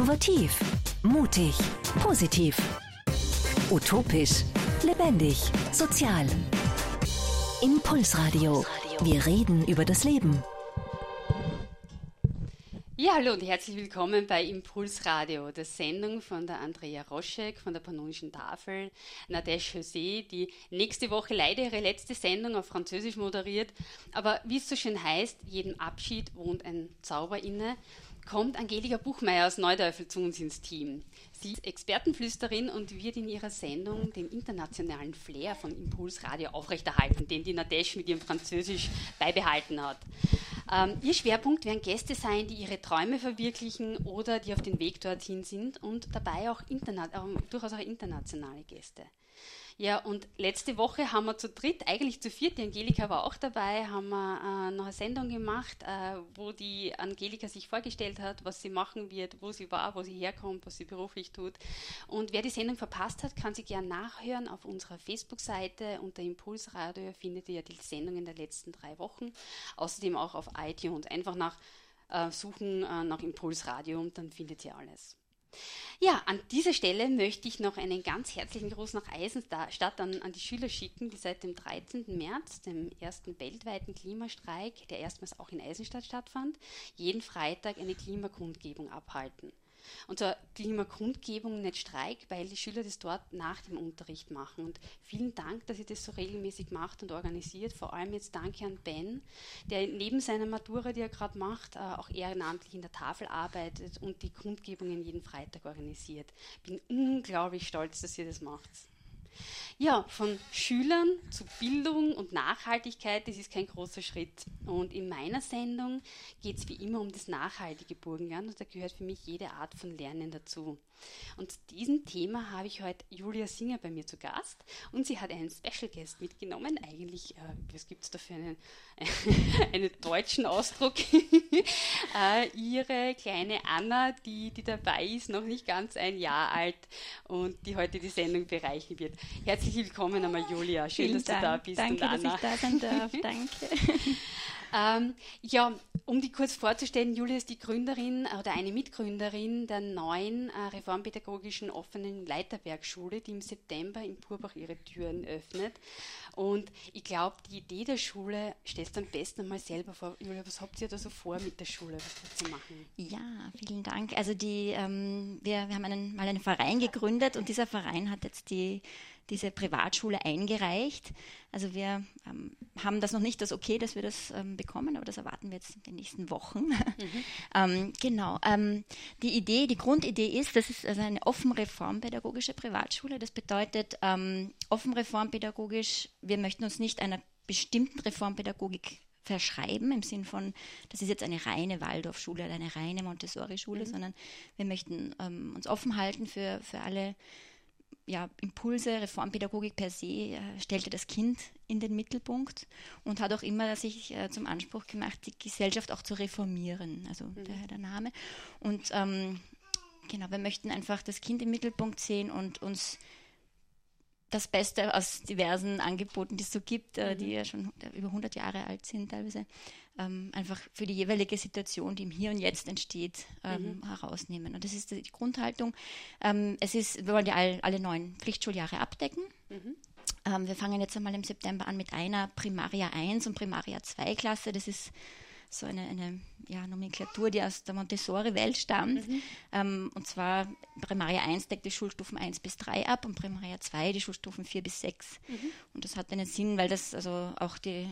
Innovativ, mutig, positiv. Utopisch, lebendig, sozial. Impulsradio. Wir reden über das Leben. Ja, hallo und herzlich willkommen bei Impulsradio, der Sendung von der Andrea Roschek von der Pannonischen Tafel, Nadège José, die nächste Woche leider ihre letzte Sendung auf Französisch moderiert. Aber wie es so schön heißt, jedem Abschied wohnt ein Zauber inne kommt Angelika Buchmeier aus Neudörfel zu uns ins Team. Sie ist Expertenflüsterin und wird in ihrer Sendung den internationalen Flair von Impulsradio aufrechterhalten, den die Nadesh mit ihrem Französisch beibehalten hat. Ähm, ihr Schwerpunkt werden Gäste sein, die ihre Träume verwirklichen oder die auf dem Weg dorthin sind und dabei auch interna äh, durchaus auch internationale Gäste. Ja, und letzte Woche haben wir zu dritt, eigentlich zu viert, die Angelika war auch dabei, haben wir äh, noch eine Sendung gemacht, äh, wo die Angelika sich vorgestellt hat, was sie machen wird, wo sie war, wo sie herkommt, was sie beruflich tut. Und wer die Sendung verpasst hat, kann sie gerne nachhören auf unserer Facebook-Seite unter Impulsradio findet ihr die Sendungen der letzten drei Wochen. Außerdem auch auf iTunes. Einfach nach äh, suchen äh, nach Impulsradio und dann findet ihr alles. Ja, an dieser Stelle möchte ich noch einen ganz herzlichen Gruß nach Eisenstadt an, an die Schüler schicken, die seit dem 13. März, dem ersten weltweiten Klimastreik, der erstmals auch in Eisenstadt stattfand, jeden Freitag eine Klimakundgebung abhalten. Und zwar Klimakundgebung, nicht Streik, weil die Schüler das dort nach dem Unterricht machen. Und vielen Dank, dass ihr das so regelmäßig macht und organisiert. Vor allem jetzt danke an Ben, der neben seiner Matura, die er gerade macht, äh, auch ehrenamtlich in der Tafel arbeitet und die Kundgebungen jeden Freitag organisiert. Bin unglaublich stolz, dass ihr das macht. Ja, von Schülern zu Bildung und Nachhaltigkeit, das ist kein großer Schritt. Und in meiner Sendung geht es wie immer um das nachhaltige Burgenland und da gehört für mich jede Art von Lernen dazu. Und zu diesem Thema habe ich heute Julia Singer bei mir zu Gast und sie hat einen Special Guest mitgenommen. Eigentlich, äh, was gibt es da für einen, einen deutschen Ausdruck? äh, ihre kleine Anna, die, die dabei ist, noch nicht ganz ein Jahr alt und die heute die Sendung bereichen wird. Herzlich willkommen einmal, Julia. Schön, Vielen dass Dank. du da bist. Danke, und Anna. dass ich da sein darf. Danke. Ähm, ja, um die kurz vorzustellen, Julia ist die Gründerin oder eine Mitgründerin der neuen äh, reformpädagogischen offenen Leiterwerkschule, die im September in Purbach ihre Türen öffnet. Und ich glaube, die Idee der Schule stellst du am besten einmal selber vor. Julia, was habt ihr da so vor mit der Schule? Was zu machen? Ja, vielen Dank. Also die, ähm, wir, wir haben einen, mal einen Verein gegründet und dieser Verein hat jetzt die diese Privatschule eingereicht. Also wir ähm, haben das noch nicht das Okay, dass wir das ähm, bekommen, aber das erwarten wir jetzt in den nächsten Wochen. Mhm. ähm, genau. Ähm, die Idee, die Grundidee ist, das ist also eine offen reformpädagogische Privatschule. Das bedeutet ähm, offen reformpädagogisch, wir möchten uns nicht einer bestimmten Reformpädagogik verschreiben, im Sinn von, das ist jetzt eine reine Waldorfschule oder eine reine Montessori-Schule, mhm. sondern wir möchten ähm, uns offen halten für, für alle ja, Impulse, Reformpädagogik per se äh, stellte das Kind in den Mittelpunkt und hat auch immer sich äh, zum Anspruch gemacht, die Gesellschaft auch zu reformieren, also mhm. daher der Name. Und ähm, genau, wir möchten einfach das Kind im Mittelpunkt sehen und uns das Beste aus diversen Angeboten, die es so gibt, äh, mhm. die ja schon über 100 Jahre alt sind teilweise, ähm, einfach für die jeweilige Situation, die im Hier und Jetzt entsteht, ähm, mhm. herausnehmen. Und das ist die Grundhaltung. Ähm, es ist, wir wollen ja all, alle neun Pflichtschuljahre abdecken. Mhm. Ähm, wir fangen jetzt einmal im September an mit einer Primaria 1 und Primaria 2 Klasse. Das ist so eine, eine ja, Nomenklatur, die aus der Montessori-Welt stammt. Mhm. Ähm, und zwar Primaria 1 deckt die Schulstufen 1 bis 3 ab und Primaria 2 die Schulstufen 4 bis 6. Mhm. Und das hat einen Sinn, weil das also auch die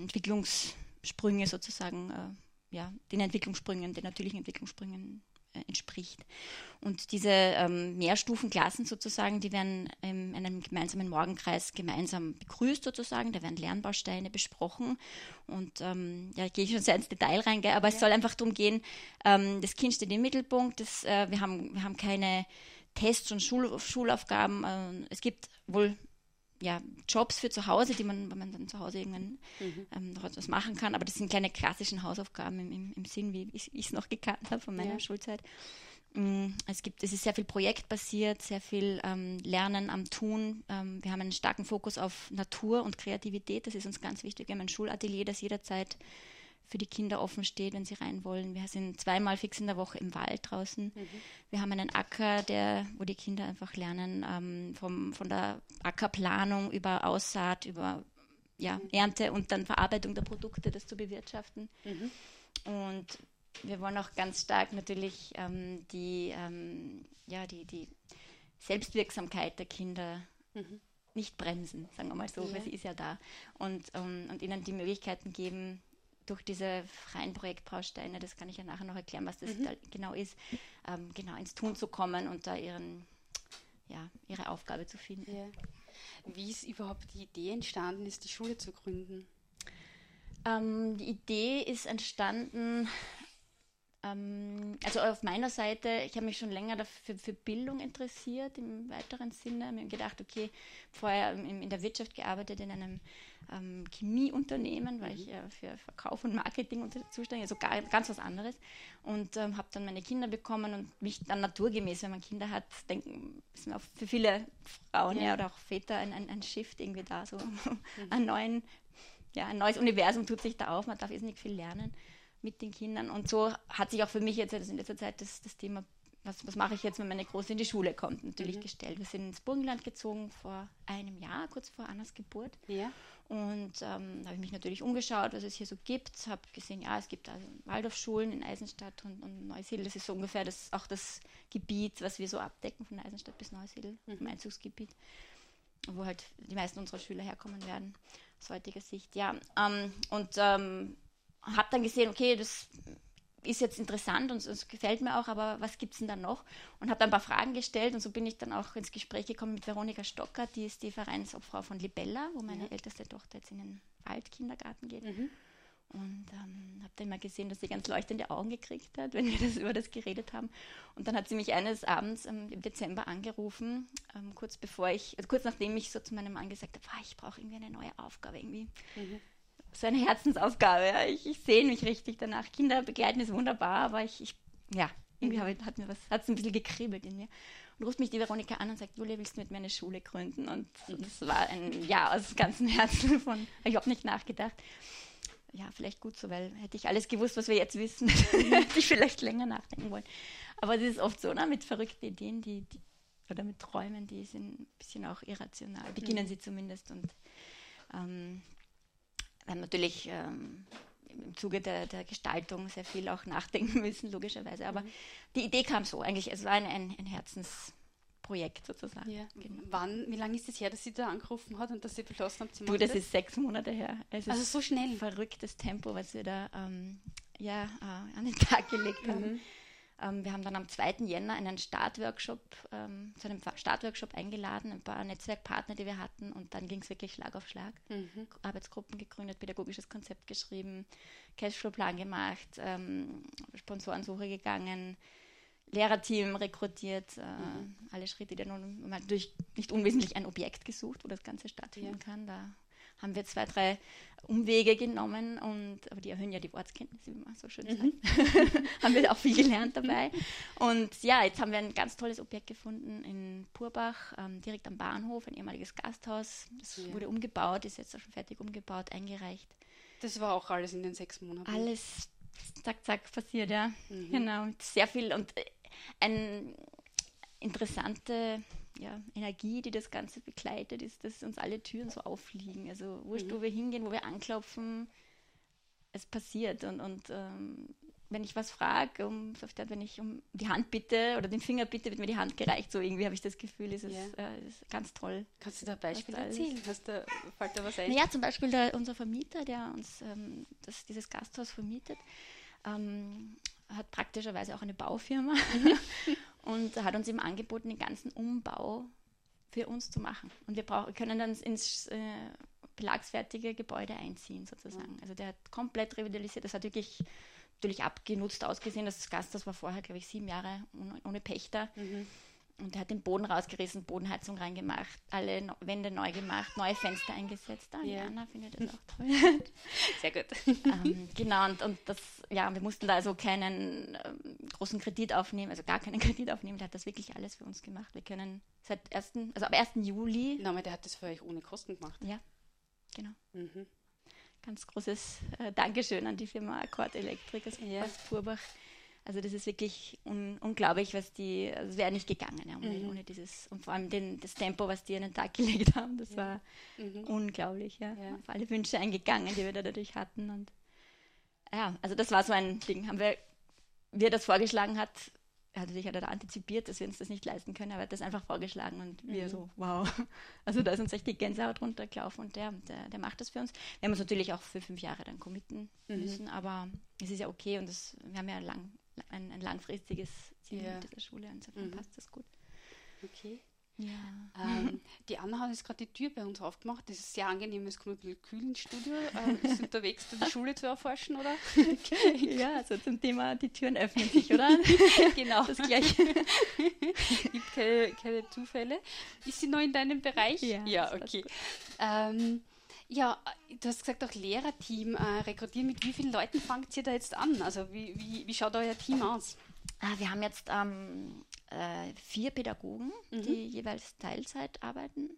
Entwicklungssprünge sozusagen, äh, ja, den Entwicklungssprüngen, den natürlichen Entwicklungssprüngen äh, entspricht. Und diese ähm, Mehrstufenklassen sozusagen, die werden in einem gemeinsamen Morgenkreis gemeinsam begrüßt sozusagen. Da werden Lernbausteine besprochen. Und ähm, ja, gehe ich schon sehr ins Detail rein, gell? aber ja. es soll einfach darum gehen, ähm, das Kind steht im Mittelpunkt. Das, äh, wir, haben, wir haben keine Tests und Schul Schulaufgaben. Äh, es gibt wohl ja, Jobs für zu Hause, die man, wenn man dann zu Hause irgendwann mhm. ähm, noch etwas machen kann. Aber das sind kleine klassischen Hausaufgaben im, im, im Sinn, wie ich es noch gekannt habe von meiner ja. Schulzeit. Mm, es gibt, es ist sehr viel projektbasiert, sehr viel ähm, Lernen am Tun. Ähm, wir haben einen starken Fokus auf Natur und Kreativität. Das ist uns ganz wichtig. Wir haben ein Schulatelier, das jederzeit für die Kinder offen steht, wenn sie rein wollen. Wir sind zweimal fix in der Woche im Wald draußen. Mhm. Wir haben einen Acker, der, wo die Kinder einfach lernen, ähm, vom, von der Ackerplanung über Aussaat, über ja, mhm. Ernte und dann Verarbeitung der Produkte, das zu bewirtschaften. Mhm. Und wir wollen auch ganz stark natürlich ähm, die, ähm, ja, die, die Selbstwirksamkeit der Kinder mhm. nicht bremsen, sagen wir mal so, ja. weil sie ist ja da. Und, um, ähm, und ihnen die Möglichkeiten geben, durch diese freien Projektbausteine, das kann ich ja nachher noch erklären, was das mhm. da genau ist, ähm, genau ins Tun zu kommen und da ihren, ja, ihre Aufgabe zu finden. Ja. Wie ist überhaupt die Idee entstanden, ist die Schule zu gründen? Ähm, die Idee ist entstanden ähm, also auf meiner Seite, ich habe mich schon länger dafür, für Bildung interessiert im weiteren Sinne. Ich habe mir gedacht, okay, vorher in, in der Wirtschaft gearbeitet, in einem ähm, Chemieunternehmen, weil ich äh, für Verkauf und Marketing zuständig, also gar, ganz was anderes. Und ähm, habe dann meine Kinder bekommen und mich dann naturgemäß, wenn man Kinder hat, denken, ist auch für viele Frauen ja. ja oder auch Väter ein, ein, ein Shift irgendwie da, so mhm. neuen, ja, ein neues Universum tut sich da auf, man darf jetzt nicht viel lernen mit den Kindern. Und so hat sich auch für mich jetzt in letzter Zeit das, das Thema, was, was mache ich jetzt, wenn meine Große in die Schule kommt, natürlich mhm. gestellt. Wir sind ins Burgenland gezogen vor einem Jahr, kurz vor Annas Geburt. Ja. Und ähm, da habe ich mich natürlich umgeschaut, was es hier so gibt. Habe gesehen, ja, es gibt also Waldorfschulen in Eisenstadt und, und Neusiedl. Das ist so ungefähr das, auch das Gebiet, was wir so abdecken, von Eisenstadt bis Neusiedl, mhm. im Einzugsgebiet, wo halt die meisten unserer Schüler herkommen werden, aus heutiger Sicht. Ja, ähm, und ähm, habe dann gesehen, okay, das ist jetzt interessant und es gefällt mir auch, aber was gibt es denn da noch? Und habe dann ein paar Fragen gestellt und so bin ich dann auch ins Gespräch gekommen mit Veronika Stocker, die ist die Vereinsobfrau von Libella, wo meine ja. älteste Tochter jetzt in den Waldkindergarten geht. Mhm. Und ähm, habe dann immer gesehen, dass sie ganz leuchtende Augen gekriegt hat, wenn wir das über das geredet haben. Und dann hat sie mich eines Abends ähm, im Dezember angerufen, ähm, kurz bevor ich, also kurz nachdem ich so zu meinem Mann gesagt habe, ich brauche irgendwie eine neue Aufgabe irgendwie. Mhm so eine Herzensaufgabe. Ja. Ich, ich sehne mich richtig danach. Kinder begleiten ist wunderbar, aber ich, ich ja, irgendwie mhm. hat mir was, hat es ein bisschen gekribbelt in mir. Und ruft mich die Veronika an und sagt, Julia, willst du mit mir eine Schule gründen? Und das war ein Ja aus ganzem Herzen von, ich habe nicht nachgedacht. Ja, vielleicht gut so, weil hätte ich alles gewusst, was wir jetzt wissen, hätte ich vielleicht länger nachdenken wollen. Aber es ist oft so, ne, mit verrückten Ideen, die, die, oder mit Träumen, die sind ein bisschen auch irrational, beginnen mhm. sie zumindest. Und ähm, wir haben natürlich ähm, im Zuge der, der, Gestaltung sehr viel auch nachdenken müssen, logischerweise. Aber mhm. die Idee kam so eigentlich. Es war ein, ein, ein Herzensprojekt sozusagen. Ja. Genau. Wann, wie lange ist es her, dass sie da angerufen hat und dass sie beschlossen hat, zu machen? Du, das ist sechs Monate her. Es also so schnell. Verrücktes Tempo, was wir da ähm, ja, äh, an den Tag gelegt haben. Mhm. Ähm, wir haben dann am 2. Jänner einen Startworkshop, ähm, zu einem Startworkshop eingeladen, ein paar Netzwerkpartner, die wir hatten und dann ging es wirklich Schlag auf Schlag. Mhm. Arbeitsgruppen gegründet, pädagogisches Konzept geschrieben, Cashflow-Plan gemacht, ähm, Sponsorensuche gegangen, Lehrerteam rekrutiert, äh, mhm. alle Schritte, die nun natürlich nicht unwesentlich ein Objekt gesucht, wo das Ganze stattfinden ja. kann. Da haben wir zwei, drei Umwege genommen und aber die erhöhen ja die Wortkenntnisse, wie man so schön sagt. Mhm. haben wir auch viel gelernt dabei. Und ja, jetzt haben wir ein ganz tolles Objekt gefunden in Purbach, ähm, direkt am Bahnhof, ein ehemaliges Gasthaus. Das ja. wurde umgebaut, ist jetzt auch schon fertig umgebaut, eingereicht. Das war auch alles in den sechs Monaten. Alles zack, zack passiert, ja. Mhm. Genau. Sehr viel und äh, ein interessante ja, Energie, die das Ganze begleitet, ist, dass uns alle Türen so auffliegen. Also wurscht, mhm. wo wir hingehen, wo wir anklopfen, es passiert. Und, und ähm, wenn ich was frage, um, wenn ich um die Hand bitte oder den Finger bitte, wird mir die Hand gereicht. So irgendwie habe ich das Gefühl, ist es ja. äh, ist ganz toll. Kannst du da Beispiele erzählen? Hast du, fällt da was ein? Ja, zum Beispiel der, unser Vermieter, der uns ähm, das, dieses Gasthaus vermietet, ähm, hat praktischerweise auch eine Baufirma mhm. und hat uns eben angeboten, den ganzen Umbau für uns zu machen. Und wir brauch, können dann ins äh, belagsfertige Gebäude einziehen, sozusagen. Mhm. Also der hat komplett revitalisiert. Das hat wirklich natürlich abgenutzt ausgesehen. Das Gasthaus war vorher, glaube ich, sieben Jahre ohne, ohne Pächter. Mhm. Und er hat den Boden rausgerissen, Bodenheizung reingemacht, alle Wände neu gemacht, neue Fenster eingesetzt. Ah, ja. Anna findet das auch toll. Sehr gut. ähm, genau, und, und das, ja, wir mussten da also keinen ähm, großen Kredit aufnehmen, also gar keinen Kredit aufnehmen. Der hat das wirklich alles für uns gemacht. Wir können seit 1., also ab 1. Juli. Nein, aber der hat das für euch ohne Kosten gemacht. Ja, genau. Mhm. ganz großes äh, Dankeschön an die Firma Akkord Elektrik aus, ja. aus Purbach. Also das ist wirklich un unglaublich, was die, also es wäre nicht gegangen ja, ohne, mhm. ohne, dieses, und vor allem den, das Tempo, was die an den Tag gelegt haben, das ja. war mhm. unglaublich, ja. ja. Auf alle Wünsche eingegangen, die wir da dadurch hatten. Und ja, also das war so ein Ding. Haben wir, wie er das vorgeschlagen hat, er hat natürlich hat er antizipiert, dass wir uns das nicht leisten können, aber er hat das einfach vorgeschlagen und mhm. wir so, wow. Also da ist uns echt die Gänsehaut runtergelaufen und der, der, der macht das für uns. Wir haben uns natürlich auch für fünf Jahre dann committen mhm. müssen, aber es ist ja okay und das, wir haben ja lang, ein, ein langfristiges Ziel ja. mit dieser Schule, insofern mhm. passt das gut. Okay. Ja. Ähm, die Anna hat jetzt gerade die Tür bei uns aufgemacht. Das ist sehr angenehm, es kommt ein bisschen kühl ins Studio. Ähm, ist unterwegs, die Schule zu erforschen, oder? ja, also zum Thema, die Türen öffnen sich, oder? genau. Das gleiche. Gibt keine, keine, Zufälle. Ist sie noch in deinem Bereich? Ja, ja okay. Ähm, ja, du hast gesagt, auch Lehrerteam äh, rekrutieren. Mit wie vielen Leuten fangt ihr da jetzt an? Also wie, wie, wie schaut euer Team aus? Ah, wir haben jetzt ähm, äh, vier Pädagogen, mhm. die jeweils Teilzeit arbeiten.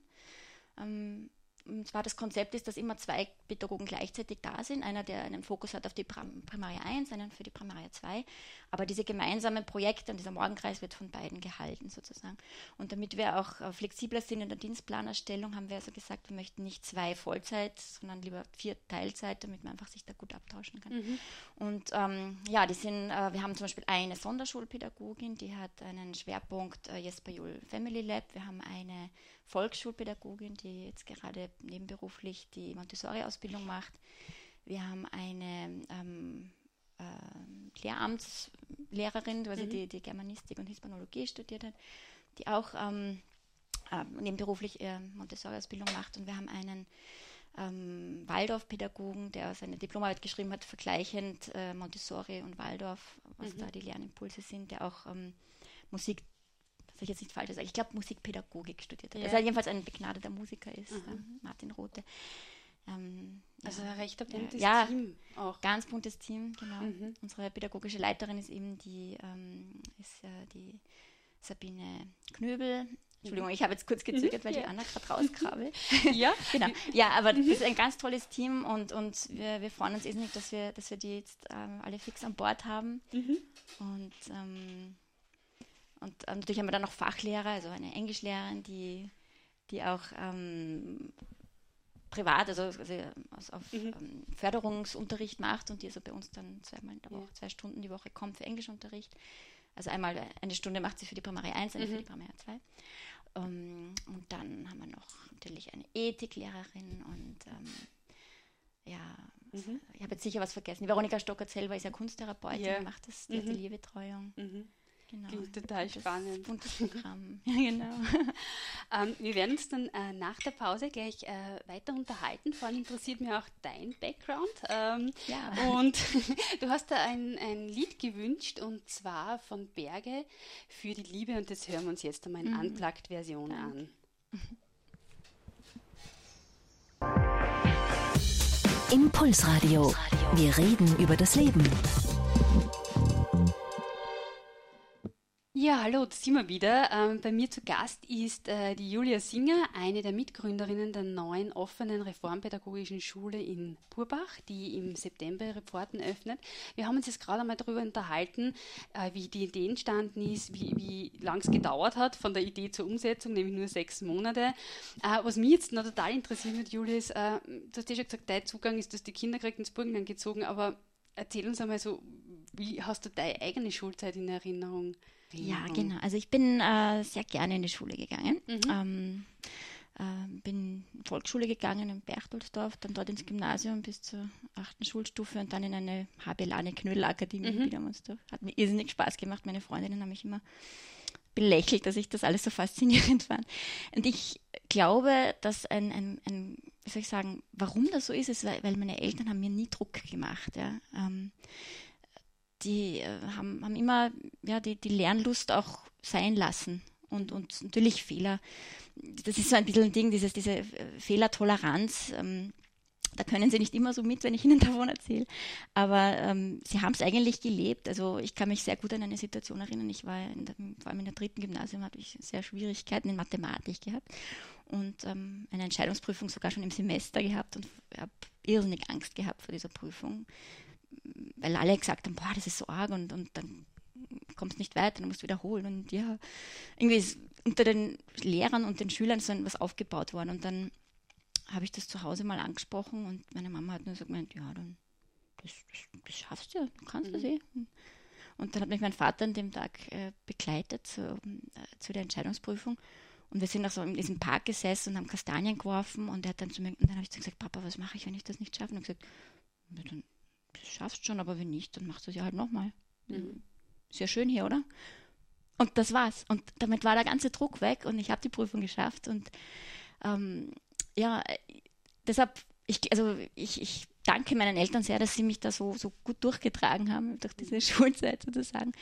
Ähm, und zwar das Konzept ist, dass immer zwei Pädagogen gleichzeitig da sind. Einer, der einen Fokus hat auf die Prim Primarie 1, einen für die Primarie 2. Aber diese gemeinsamen Projekte und dieser Morgenkreis wird von beiden gehalten sozusagen. Und damit wir auch äh, flexibler sind in der Dienstplanerstellung, haben wir also gesagt, wir möchten nicht zwei Vollzeit, sondern lieber vier Teilzeit, damit man einfach sich da gut abtauschen kann. Mhm. Und ähm, ja, die sind, äh, wir haben zum Beispiel eine Sonderschulpädagogin, die hat einen Schwerpunkt äh, Jesper Juhl Family Lab. Wir haben eine Volksschulpädagogin, die jetzt gerade nebenberuflich die Montessori-Ausbildung macht. Wir haben eine ähm, äh, Lehramtslehrerin, also mhm. die, die Germanistik und Hispanologie studiert hat, die auch ähm, äh, nebenberuflich äh, Montessori-Ausbildung macht. Und wir haben einen ähm, Waldorf-Pädagogen, der seine Diplomarbeit geschrieben hat, vergleichend äh, Montessori und Waldorf, was mhm. da die Lernimpulse sind, der auch ähm, Musik soll ich jetzt nicht falsch sagen, ich glaube Musikpädagogik studiert hat. Ja. Also jedenfalls ein begnadeter Musiker ist, mhm. Martin Rote. Ähm, also ein recht buntes ja, Team auch. Ganz buntes Team, genau. Mhm. Unsere pädagogische Leiterin ist eben die, ähm, ist, äh, die Sabine Knöbel. Entschuldigung, mhm. ich habe jetzt kurz gezögert, weil ja. die Anna gerade rauskrabbelt. ja, genau. Ja, aber das ist ein ganz tolles Team und, und wir, wir freuen uns irrsinnig, dass wir, dass wir die jetzt ähm, alle fix an Bord haben. Mhm. Und ähm, und ähm, natürlich haben wir dann noch Fachlehrer, also eine Englischlehrerin, die, die auch ähm, privat, also, also auf mhm. ähm, Förderungsunterricht macht und die also bei uns dann zweimal in der Woche, ja. zwei Stunden die Woche kommt für Englischunterricht. Also einmal eine Stunde macht sie für die Primarie 1, eine mhm. für die Primarie 2. Um, ähm, und dann haben wir noch natürlich eine Ethiklehrerin und ähm, ja, mhm. ich habe jetzt sicher was vergessen. Die Veronika Stockert selber ist ja Kunsttherapeutin, ja. macht das, die mhm. Atelierbetreuung. Mhm. Genau. Klingt total spannend. Buntes Programm. ja, genau. ähm, wir werden uns dann äh, nach der Pause gleich äh, weiter unterhalten. Vor allem interessiert mich auch dein Background. Ähm, ja. Und du hast da ein, ein Lied gewünscht und zwar von Berge für die Liebe und das hören wir uns jetzt einmal in mhm. Unplugged-Version an. Impulsradio. Wir reden über das Leben. Ja, hallo, da sind wir wieder. Ähm, bei mir zu Gast ist äh, die Julia Singer, eine der Mitgründerinnen der neuen offenen reformpädagogischen Schule in Purbach, die im September ihre Pforten öffnet. Wir haben uns jetzt gerade einmal darüber unterhalten, äh, wie die Idee entstanden ist, wie, wie lang es gedauert hat von der Idee zur Umsetzung, nämlich nur sechs Monate. Äh, was mich jetzt noch total interessiert hat, Julia, ist, äh, du hast ja schon gesagt, dein Zugang ist, dass die Kinder direkt ins Burgenland gezogen, aber erzähl uns einmal so, wie hast du deine eigene Schulzeit in Erinnerung? Ja, genau. Also ich bin äh, sehr gerne in die Schule gegangen. Mhm. Ähm, äh, bin Volksschule gegangen in Berchtoldsdorf, dann dort ins Gymnasium bis zur achten Schulstufe und dann in eine Habelane Knödel Akademie mhm. in Hat mir irrsinnig Spaß gemacht. Meine Freundinnen haben mich immer belächelt, dass ich das alles so faszinierend fand. Und ich glaube, dass ein, ein, ein wie soll ich sagen, warum das so ist, ist, weil, weil meine Eltern haben mir nie Druck gemacht. Ja. Ähm, die äh, haben, haben immer ja, die, die Lernlust auch sein lassen und, und natürlich Fehler. Das ist so ein bisschen ein Ding, dieses, diese äh, Fehlertoleranz. Ähm, da können sie nicht immer so mit, wenn ich ihnen davon erzähle. Aber ähm, sie haben es eigentlich gelebt. Also ich kann mich sehr gut an eine Situation erinnern. Ich war der, vor allem in der dritten Gymnasium, hatte ich sehr Schwierigkeiten in Mathematik gehabt und ähm, eine Entscheidungsprüfung sogar schon im Semester gehabt und habe irrsinnig Angst gehabt vor dieser Prüfung, weil alle gesagt haben, boah, das ist so arg und, und dann kommst nicht weiter, du musst wiederholen. Und ja, irgendwie ist unter den Lehrern und den Schülern so was aufgebaut worden. Und dann habe ich das zu Hause mal angesprochen und meine Mama hat nur so gemeint, ja, dann das, das, das schaffst du ja, du kannst mhm. das eh. Und dann hat mich mein Vater an dem Tag äh, begleitet zu, äh, zu der Entscheidungsprüfung. Und wir sind auch so in diesem Park gesessen und haben Kastanien geworfen. Und er hat dann zu mir, und dann habe ich zu ihm gesagt, Papa, was mache ich, wenn ich das nicht schaffe? Und er hat gesagt, dann schaffst schon, aber wenn nicht, dann machst du es ja halt nochmal. Mhm. Ist ja schön hier, oder? Und das war's. Und damit war der ganze Druck weg und ich habe die Prüfung geschafft. Und ähm, ja, deshalb, ich, also ich, ich danke meinen Eltern sehr, dass sie mich da so, so gut durchgetragen haben, durch diese Schulzeit sozusagen.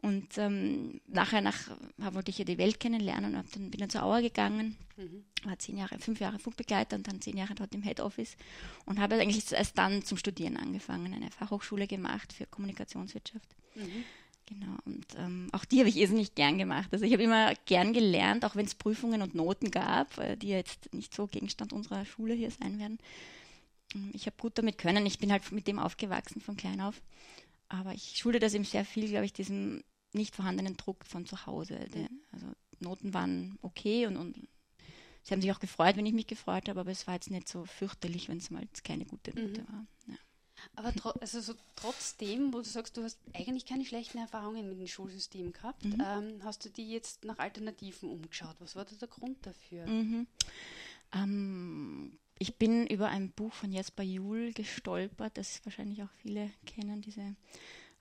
Und ähm, nachher nach, wollte ich ja die Welt kennenlernen und dann bin dann zur Auer gegangen, mhm. war zehn Jahre, fünf Jahre Funkbegleiter und dann zehn Jahre dort im Head Office und habe eigentlich erst dann zum Studieren angefangen, eine Fachhochschule gemacht für Kommunikationswirtschaft. Mhm. Genau, und ähm, auch die habe ich irrsinnig gern gemacht. Also ich habe immer gern gelernt, auch wenn es Prüfungen und Noten gab, äh, die jetzt nicht so Gegenstand unserer Schule hier sein werden. Ähm, ich habe gut damit können. Ich bin halt mit dem aufgewachsen von klein auf. Aber ich schulde das eben sehr viel, glaube ich, diesem nicht vorhandenen Druck von zu Hause. Also Noten waren okay und, und sie haben sich auch gefreut, wenn ich mich gefreut habe, aber es war jetzt nicht so fürchterlich, wenn es mal keine gute Note mhm. war. Ja. Aber also so trotzdem, wo du sagst, du hast eigentlich keine schlechten Erfahrungen mit dem Schulsystem gehabt, mhm. ähm, hast du die jetzt nach Alternativen umgeschaut? Was war da der Grund dafür? Mhm. Ähm, ich bin über ein Buch von Jesper Juhl gestolpert, das wahrscheinlich auch viele kennen, diese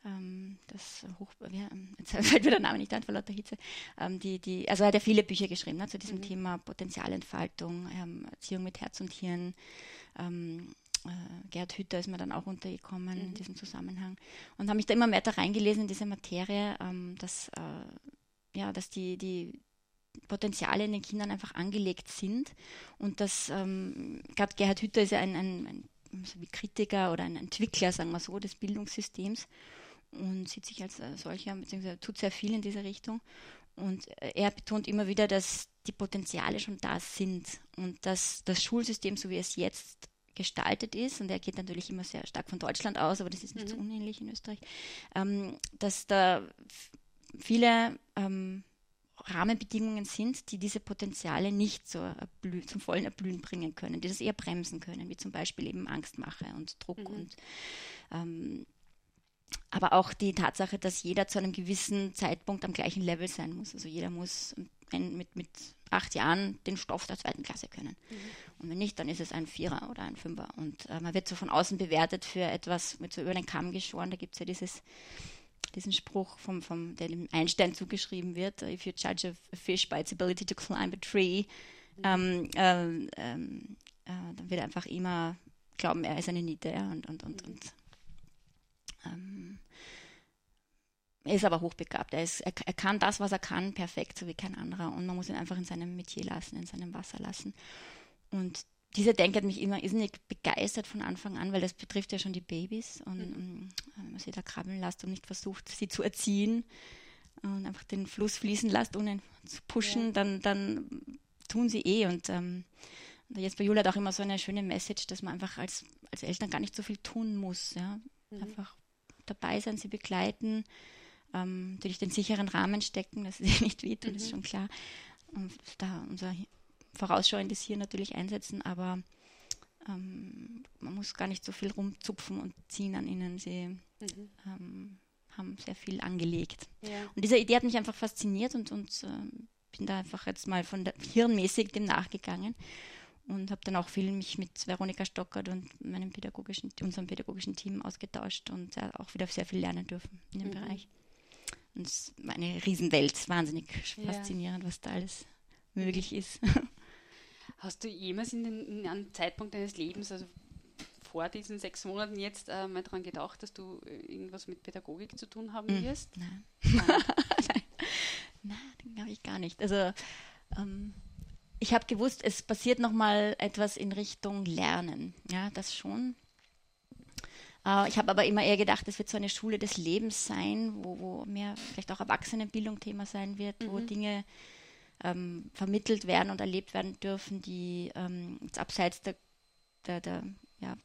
ähm, das Hoch, ja, jetzt fällt mir der Name nicht ein, vor lauter Hitze. Ähm, die, die, also er hat ja viele Bücher geschrieben ne, zu diesem mhm. Thema Potenzialentfaltung, ähm, Erziehung mit Herz und Hirn, ähm, äh, Gerd Hütter ist mir dann auch untergekommen mhm. in diesem Zusammenhang und habe mich da immer mehr da reingelesen in diese Materie, ähm, dass, äh, ja, dass die, die Potenziale in den Kindern einfach angelegt sind und dass ähm, gerade Gerhard Hütter ist ja ein, ein, ein Kritiker oder ein Entwickler, sagen wir so, des Bildungssystems und sieht sich als äh, solcher, beziehungsweise tut sehr viel in dieser Richtung. Und äh, er betont immer wieder, dass die Potenziale schon da sind und dass das Schulsystem, so wie es jetzt gestaltet ist, und er geht natürlich immer sehr stark von Deutschland aus, aber das ist nicht mhm. so unähnlich in Österreich, ähm, dass da viele ähm, Rahmenbedingungen sind, die diese Potenziale nicht zur zum vollen Erblühen bringen können, die das eher bremsen können, wie zum Beispiel eben Angstmache und Druck mhm. und ähm, aber auch die Tatsache, dass jeder zu einem gewissen Zeitpunkt am gleichen Level sein muss. Also jeder muss mit, mit acht Jahren den Stoff der zweiten Klasse können. Mhm. Und wenn nicht, dann ist es ein Vierer oder ein Fünfer. Und äh, man wird so von außen bewertet für etwas, mit so über den Kamm geschoren. Da gibt es ja dieses, diesen Spruch, vom, vom, der dem Einstein zugeschrieben wird: If you judge a fish by its ability to climb a tree, ähm, ähm, ähm, äh, dann wird er einfach immer glauben, er ist eine Niete. Ja, und, und, und, und ähm, er ist aber hochbegabt. Er, ist, er, er, kann das, was er kann, perfekt, so wie kein anderer. Und man muss ihn einfach in seinem Metier lassen, in seinem Wasser lassen. Und diese Denke hat mich immer irrsinnig begeistert von Anfang an, weil das betrifft ja schon die Babys. Und mhm. wenn man sie da krabbeln lässt und nicht versucht, sie zu erziehen und einfach den Fluss fließen lässt, ohne zu pushen, ja. dann, dann tun sie eh. Und ähm, jetzt bei Julia hat auch immer so eine schöne Message, dass man einfach als, als Eltern gar nicht so viel tun muss. Ja? Mhm. Einfach dabei sein, sie begleiten, ähm, natürlich den sicheren Rahmen stecken, dass sie nicht wehtun, mhm. ist schon klar. Und da unser vorausschauendes hier natürlich einsetzen, aber ähm, man muss gar nicht so viel rumzupfen und ziehen an ihnen. Sie mhm. ähm, haben sehr viel angelegt. Ja. Und diese Idee hat mich einfach fasziniert und, und äh, bin da einfach jetzt mal von der, hirnmäßig dem nachgegangen und habe dann auch viel mich mit Veronika Stockert und meinem pädagogischen, unserem pädagogischen Team ausgetauscht und äh, auch wieder sehr viel lernen dürfen in dem mhm. Bereich. Und es war eine Riesenwelt, wahnsinnig ja. faszinierend, was da alles möglich ist. Hast du jemals in, den, in einem Zeitpunkt deines Lebens, also vor diesen sechs Monaten jetzt äh, mal daran gedacht, dass du äh, irgendwas mit Pädagogik zu tun haben hm, wirst? Nein. Nein, Nein glaube ich gar nicht. Also ähm, ich habe gewusst, es passiert nochmal etwas in Richtung Lernen. Ja, das schon. Äh, ich habe aber immer eher gedacht, es wird so eine Schule des Lebens sein, wo, wo mehr vielleicht auch Erwachsenenbildung Thema sein wird, mhm. wo Dinge ähm, vermittelt werden und erlebt werden dürfen, die ähm, abseits der, der, der ja,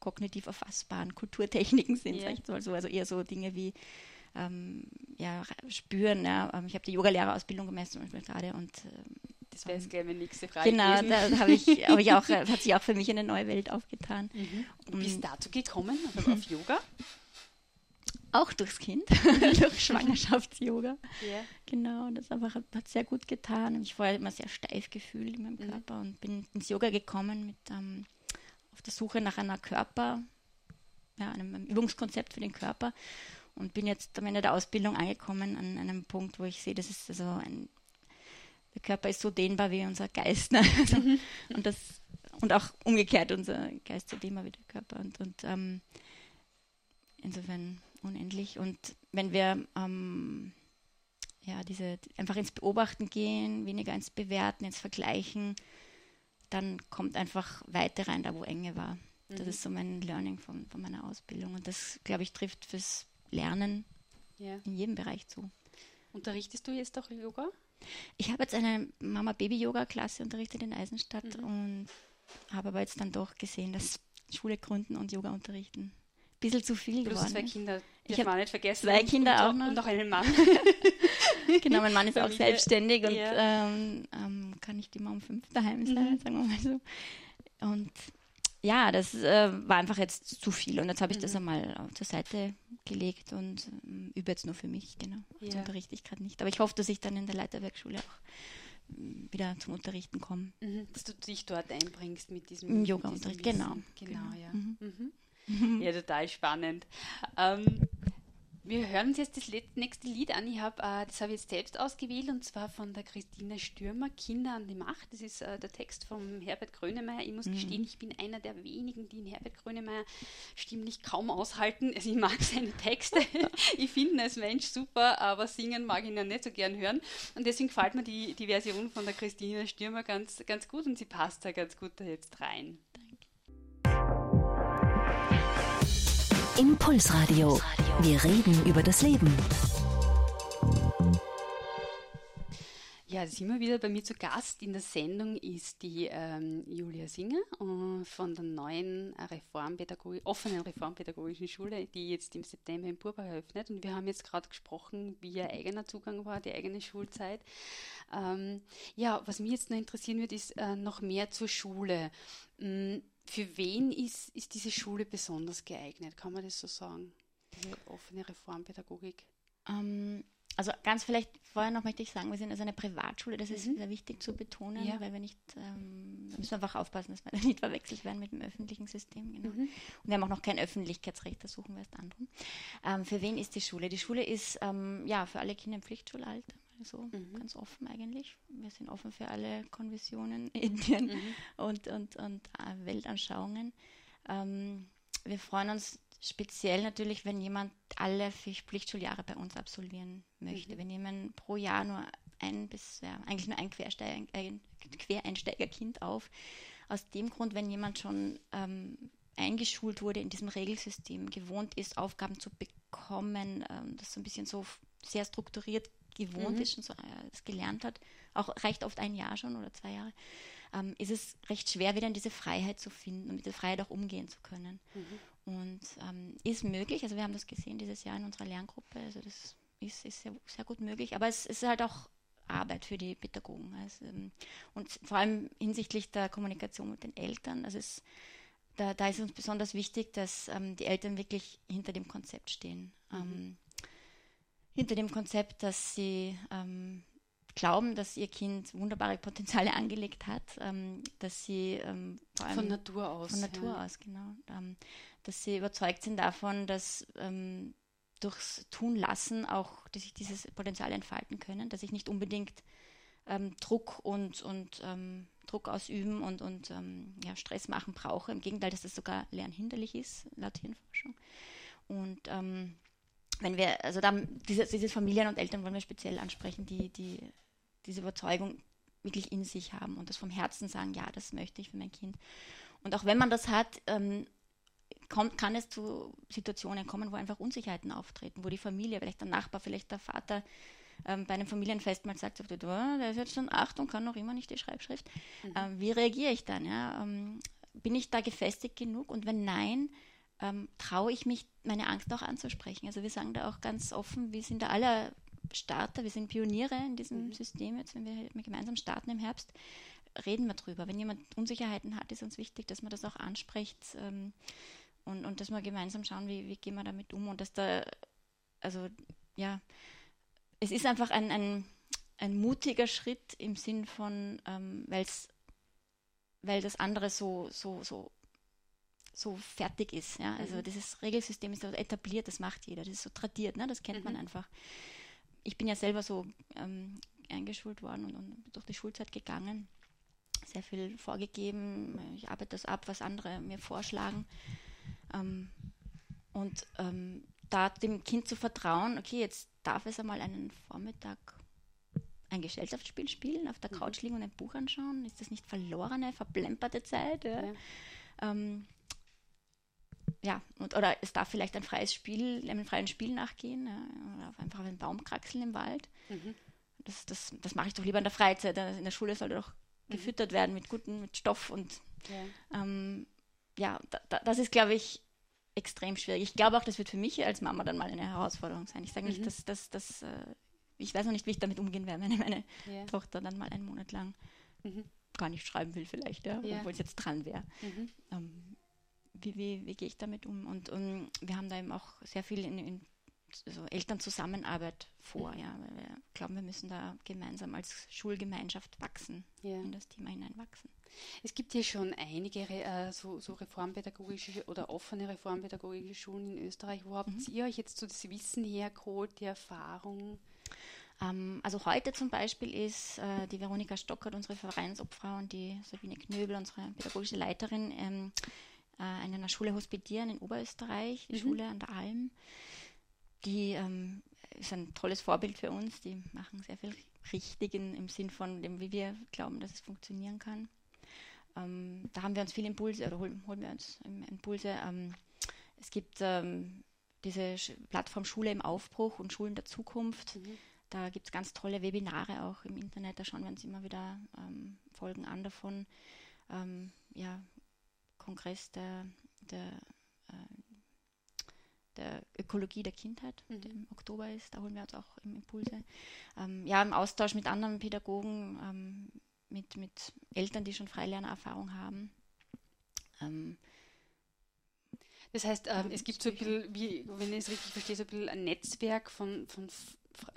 kognitiv erfassbaren Kulturtechniken sind, yeah. sag ich mal so. Also eher so Dinge wie ähm, ja, spüren. Ja. Ähm, ich habe die Yogalehrerausbildung gemacht zum Beispiel gerade und ähm, das wäre jetzt gleich meine nächste Frage. Genau, gewesen. da habe ich, hab ich auch, hat sich auch für mich eine neue Welt aufgetan. Mhm. Und bist dazu gekommen, auf Yoga? Auch durchs Kind, durch Schwangerschafts-Yoga. Yeah. Genau, das einfach hat, hat, sehr gut getan. Ich vorher immer sehr steif gefühlt in meinem mhm. Körper und bin ins Yoga gekommen mit ähm, auf der Suche nach einer Körper, ja, einem, einem Übungskonzept für den Körper und bin jetzt am Ende der Ausbildung angekommen an einem Punkt, wo ich sehe, das ist also ein der Körper ist so dehnbar wie unser Geist. Ne? Also, mhm. und, das, und auch umgekehrt, unser Geist so dehnbar wie der Körper. Und, und ähm, insofern unendlich. Und wenn wir ähm, ja, diese, einfach ins Beobachten gehen, weniger ins Bewerten, ins Vergleichen, dann kommt einfach Weite rein, da wo Enge war. Mhm. Das ist so mein Learning von, von meiner Ausbildung. Und das, glaube ich, trifft fürs Lernen ja. in jedem Bereich zu. Unterrichtest du jetzt auch Yoga? Ich habe jetzt eine Mama-Baby-Yoga-Klasse unterrichtet in Eisenstadt mhm. und habe aber jetzt dann doch gesehen, dass Schule gründen und Yoga unterrichten bisschen zu viel Plus geworden zwei Kinder, ich habe nicht vergessen. Zwei Kinder auch noch. Und noch einen Mann. genau, mein Mann ist Familie. auch selbstständig und ja. ähm, ähm, kann nicht immer um fünf daheim sein, mhm. sagen wir mal so. Und ja, das äh, war einfach jetzt zu viel und jetzt habe ich mhm. das einmal zur Seite gelegt und ähm, übe jetzt nur für mich, genau. Ja. Das unterrichte ich gerade nicht. Aber ich hoffe, dass ich dann in der Leiterwerkschule auch mm, wieder zum Unterrichten komme. Mhm. Dass du dich dort einbringst mit diesem Yoga-Unterricht, genau. Genau, genau. ja. Ja, total spannend. Ähm, wir hören uns jetzt das nächste Lied an. Ich hab, äh, das habe ich jetzt selbst ausgewählt und zwar von der Christina Stürmer, Kinder an die Macht. Das ist äh, der Text von Herbert Grönemeyer. Ich muss mhm. gestehen, ich bin einer der wenigen, die in Herbert Grönemeyer stimmlich kaum aushalten. Also ich mag seine Texte. ich finde ihn als Mensch super, aber singen mag ich ihn ja nicht so gern hören. Und deswegen gefällt mir die, die Version von der Christina Stürmer ganz, ganz gut und sie passt da ganz gut da jetzt rein. Impulsradio. Wir reden über das Leben. Ja, sind wir wieder bei mir zu Gast in der Sendung ist die ähm, Julia Singer äh, von der neuen Reformpädagogik, offenen Reformpädagogischen Schule, die jetzt im September in Purba eröffnet. Und wir haben jetzt gerade gesprochen, wie ihr eigener Zugang war, die eigene Schulzeit. Ähm, ja, was mich jetzt noch interessieren wird, ist äh, noch mehr zur Schule. Mhm für wen ist, ist diese Schule besonders geeignet? Kann man das so sagen? Diese offene Reformpädagogik? Ähm, also ganz vielleicht vorher noch möchte ich sagen, wir sind also eine Privatschule, das mhm. ist sehr wichtig zu betonen, ja. weil wir nicht, ähm, da müssen wir einfach aufpassen, dass wir nicht verwechselt werden mit dem öffentlichen System. Genau. Mhm. Und wir haben auch noch kein Öffentlichkeitsrecht, da suchen wir erst anderen. Ähm, für wen ist die Schule? Die Schule ist ähm, ja für alle Kinder im Pflichtschulalter so mhm. ganz offen eigentlich. Wir sind offen für alle Konventionen, Indien mhm. und, und, und äh, Weltanschauungen. Ähm, wir freuen uns speziell natürlich, wenn jemand alle Pflichtschuljahre bei uns absolvieren möchte. Mhm. Wenn jemand pro Jahr nur ein bis, ja, eigentlich nur ein, Quersteiger, ein Quereinsteigerkind auf. Aus dem Grund, wenn jemand schon ähm, eingeschult wurde in diesem Regelsystem, gewohnt ist, Aufgaben zu bekommen, ähm, das so ein bisschen so sehr strukturiert gewohnt mhm. ist und so äh, es gelernt hat, auch reicht oft ein Jahr schon oder zwei Jahre, ähm, ist es recht schwer, wieder in diese Freiheit zu finden und mit der Freiheit auch umgehen zu können. Mhm. Und ähm, ist möglich, also wir haben das gesehen dieses Jahr in unserer Lerngruppe, also das ist, ist sehr, sehr gut möglich, aber es ist halt auch Arbeit für die Pädagogen. Also, ähm, und vor allem hinsichtlich der Kommunikation mit den Eltern. Also es, da, da ist uns besonders wichtig, dass ähm, die Eltern wirklich hinter dem Konzept stehen. Mhm. Ähm, hinter dem Konzept, dass sie ähm, glauben, dass ihr Kind wunderbare Potenziale angelegt hat, ähm, dass sie ähm, von Natur aus, von Natur ja. aus genau, ähm, dass sie überzeugt sind davon, dass ähm, durchs Tun lassen auch, dass sich dieses Potenzial entfalten können, dass ich nicht unbedingt ähm, Druck und, und Druck ausüben und, und ja, Stress machen brauche. Im Gegenteil, dass das sogar lernhinderlich ist, laut Hirnforschung. Und ähm, wenn wir, also dann diese, diese Familien und Eltern wollen wir speziell ansprechen, die, die diese Überzeugung wirklich in sich haben und das vom Herzen sagen, ja, das möchte ich für mein Kind. Und auch wenn man das hat, ähm, kommt, kann es zu Situationen kommen, wo einfach Unsicherheiten auftreten, wo die Familie, vielleicht der Nachbar, vielleicht der Vater ähm, bei einem Familienfest mal sagt, oh, der ist jetzt schon acht und kann noch immer nicht die Schreibschrift. Mhm. Ähm, wie reagiere ich dann? Ja? Ähm, bin ich da gefestigt genug? Und wenn nein, ähm, traue ich mich, meine Angst auch anzusprechen. Also wir sagen da auch ganz offen, wir sind da alle Starter, wir sind Pioniere in diesem mhm. System, jetzt wenn wir gemeinsam starten im Herbst, reden wir drüber. Wenn jemand Unsicherheiten hat, ist uns wichtig, dass man das auch anspricht ähm, und, und dass wir gemeinsam schauen, wie, wie gehen wir damit um und dass da, also ja, es ist einfach ein, ein, ein mutiger Schritt im Sinn von, ähm, weil's, weil das andere so, so, so so fertig ist. Ja? Also mhm. dieses Regelsystem ist so etabliert, das macht jeder, das ist so tradiert, ne? das kennt mhm. man einfach. Ich bin ja selber so ähm, eingeschult worden und, und, durch die Schulzeit gegangen, sehr viel vorgegeben, ich arbeite das ab, was andere mir vorschlagen. Ähm, und ähm, da dem Kind zu vertrauen, okay, jetzt darf es einmal einen Vormittag ein Gesellschaftsspiel spielen, auf der mhm. Couch liegen und ein Buch anschauen, ist das nicht verlorene, verplemperte Zeit? Ja? Ja. Ähm, ja, und, oder es darf vielleicht ein freies Spiel, einem freien Spiel nachgehen, ja, oder einfach auf einen Baum kraxeln im Wald. Mhm. Das, das, das mache ich doch lieber in der Freizeit. In der Schule soll doch mhm. gefüttert werden mit gutem, mit Stoff und ja, ähm, ja da, da, das ist, glaube ich, extrem schwierig. Ich glaube auch, das wird für mich als Mama dann mal eine Herausforderung sein. Ich sage nicht, mhm. dass, dass, dass äh, ich weiß noch nicht, wie ich damit umgehen werde, wenn meine ja. Tochter dann mal einen Monat lang mhm. gar nicht schreiben will, vielleicht, ja, ja. obwohl es jetzt dran wäre. Mhm. Ähm, wie, wie, wie gehe ich damit um? Und, und, wir haben da eben auch sehr viel in, in also Elternzusammenarbeit vor, ja, weil wir glauben, wir müssen da gemeinsam als Schulgemeinschaft wachsen, ja. in das Thema hineinwachsen. Es gibt ja schon einige äh, so, so, reformpädagogische oder offene reformpädagogische Schulen in Österreich. Wo habt mhm. ihr euch jetzt so das Wissen hergeholt, die Erfahrung? Ähm, also heute zum Beispiel ist äh, die Veronika Stockert, unsere Vereinsobfrau, und die Sabine Knöbel, unsere pädagogische Leiterin, ähm, äh, in einer Schule hospitieren in Oberösterreich, die mhm. Schule an der Alm. Die ähm, ist ein tolles Vorbild für uns. Die machen sehr viel richtig in, im Sinn von dem, wie wir glauben, dass es funktionieren kann. Ähm, da haben wir uns viele Impulse, oder holen, holen wir uns Impulse. Ähm, es gibt ähm, diese Plattform Schule im Aufbruch und Schulen der Zukunft. Mhm. Da gibt es ganz tolle Webinare auch im Internet. Da schauen wir uns immer wieder ähm, Folgen an davon. Ähm, ja, Kongress der, der, äh, der Ökologie der Kindheit, mhm. der im Oktober ist. Da holen wir uns auch Impulse. Ähm, ja, im Austausch mit anderen Pädagogen, ähm, mit, mit Eltern, die schon Freilernerfahrung haben. Ähm, das heißt, ähm, es gibt so ein bisschen, wie, wenn ich es richtig verstehe, so ein bisschen ein Netzwerk von, von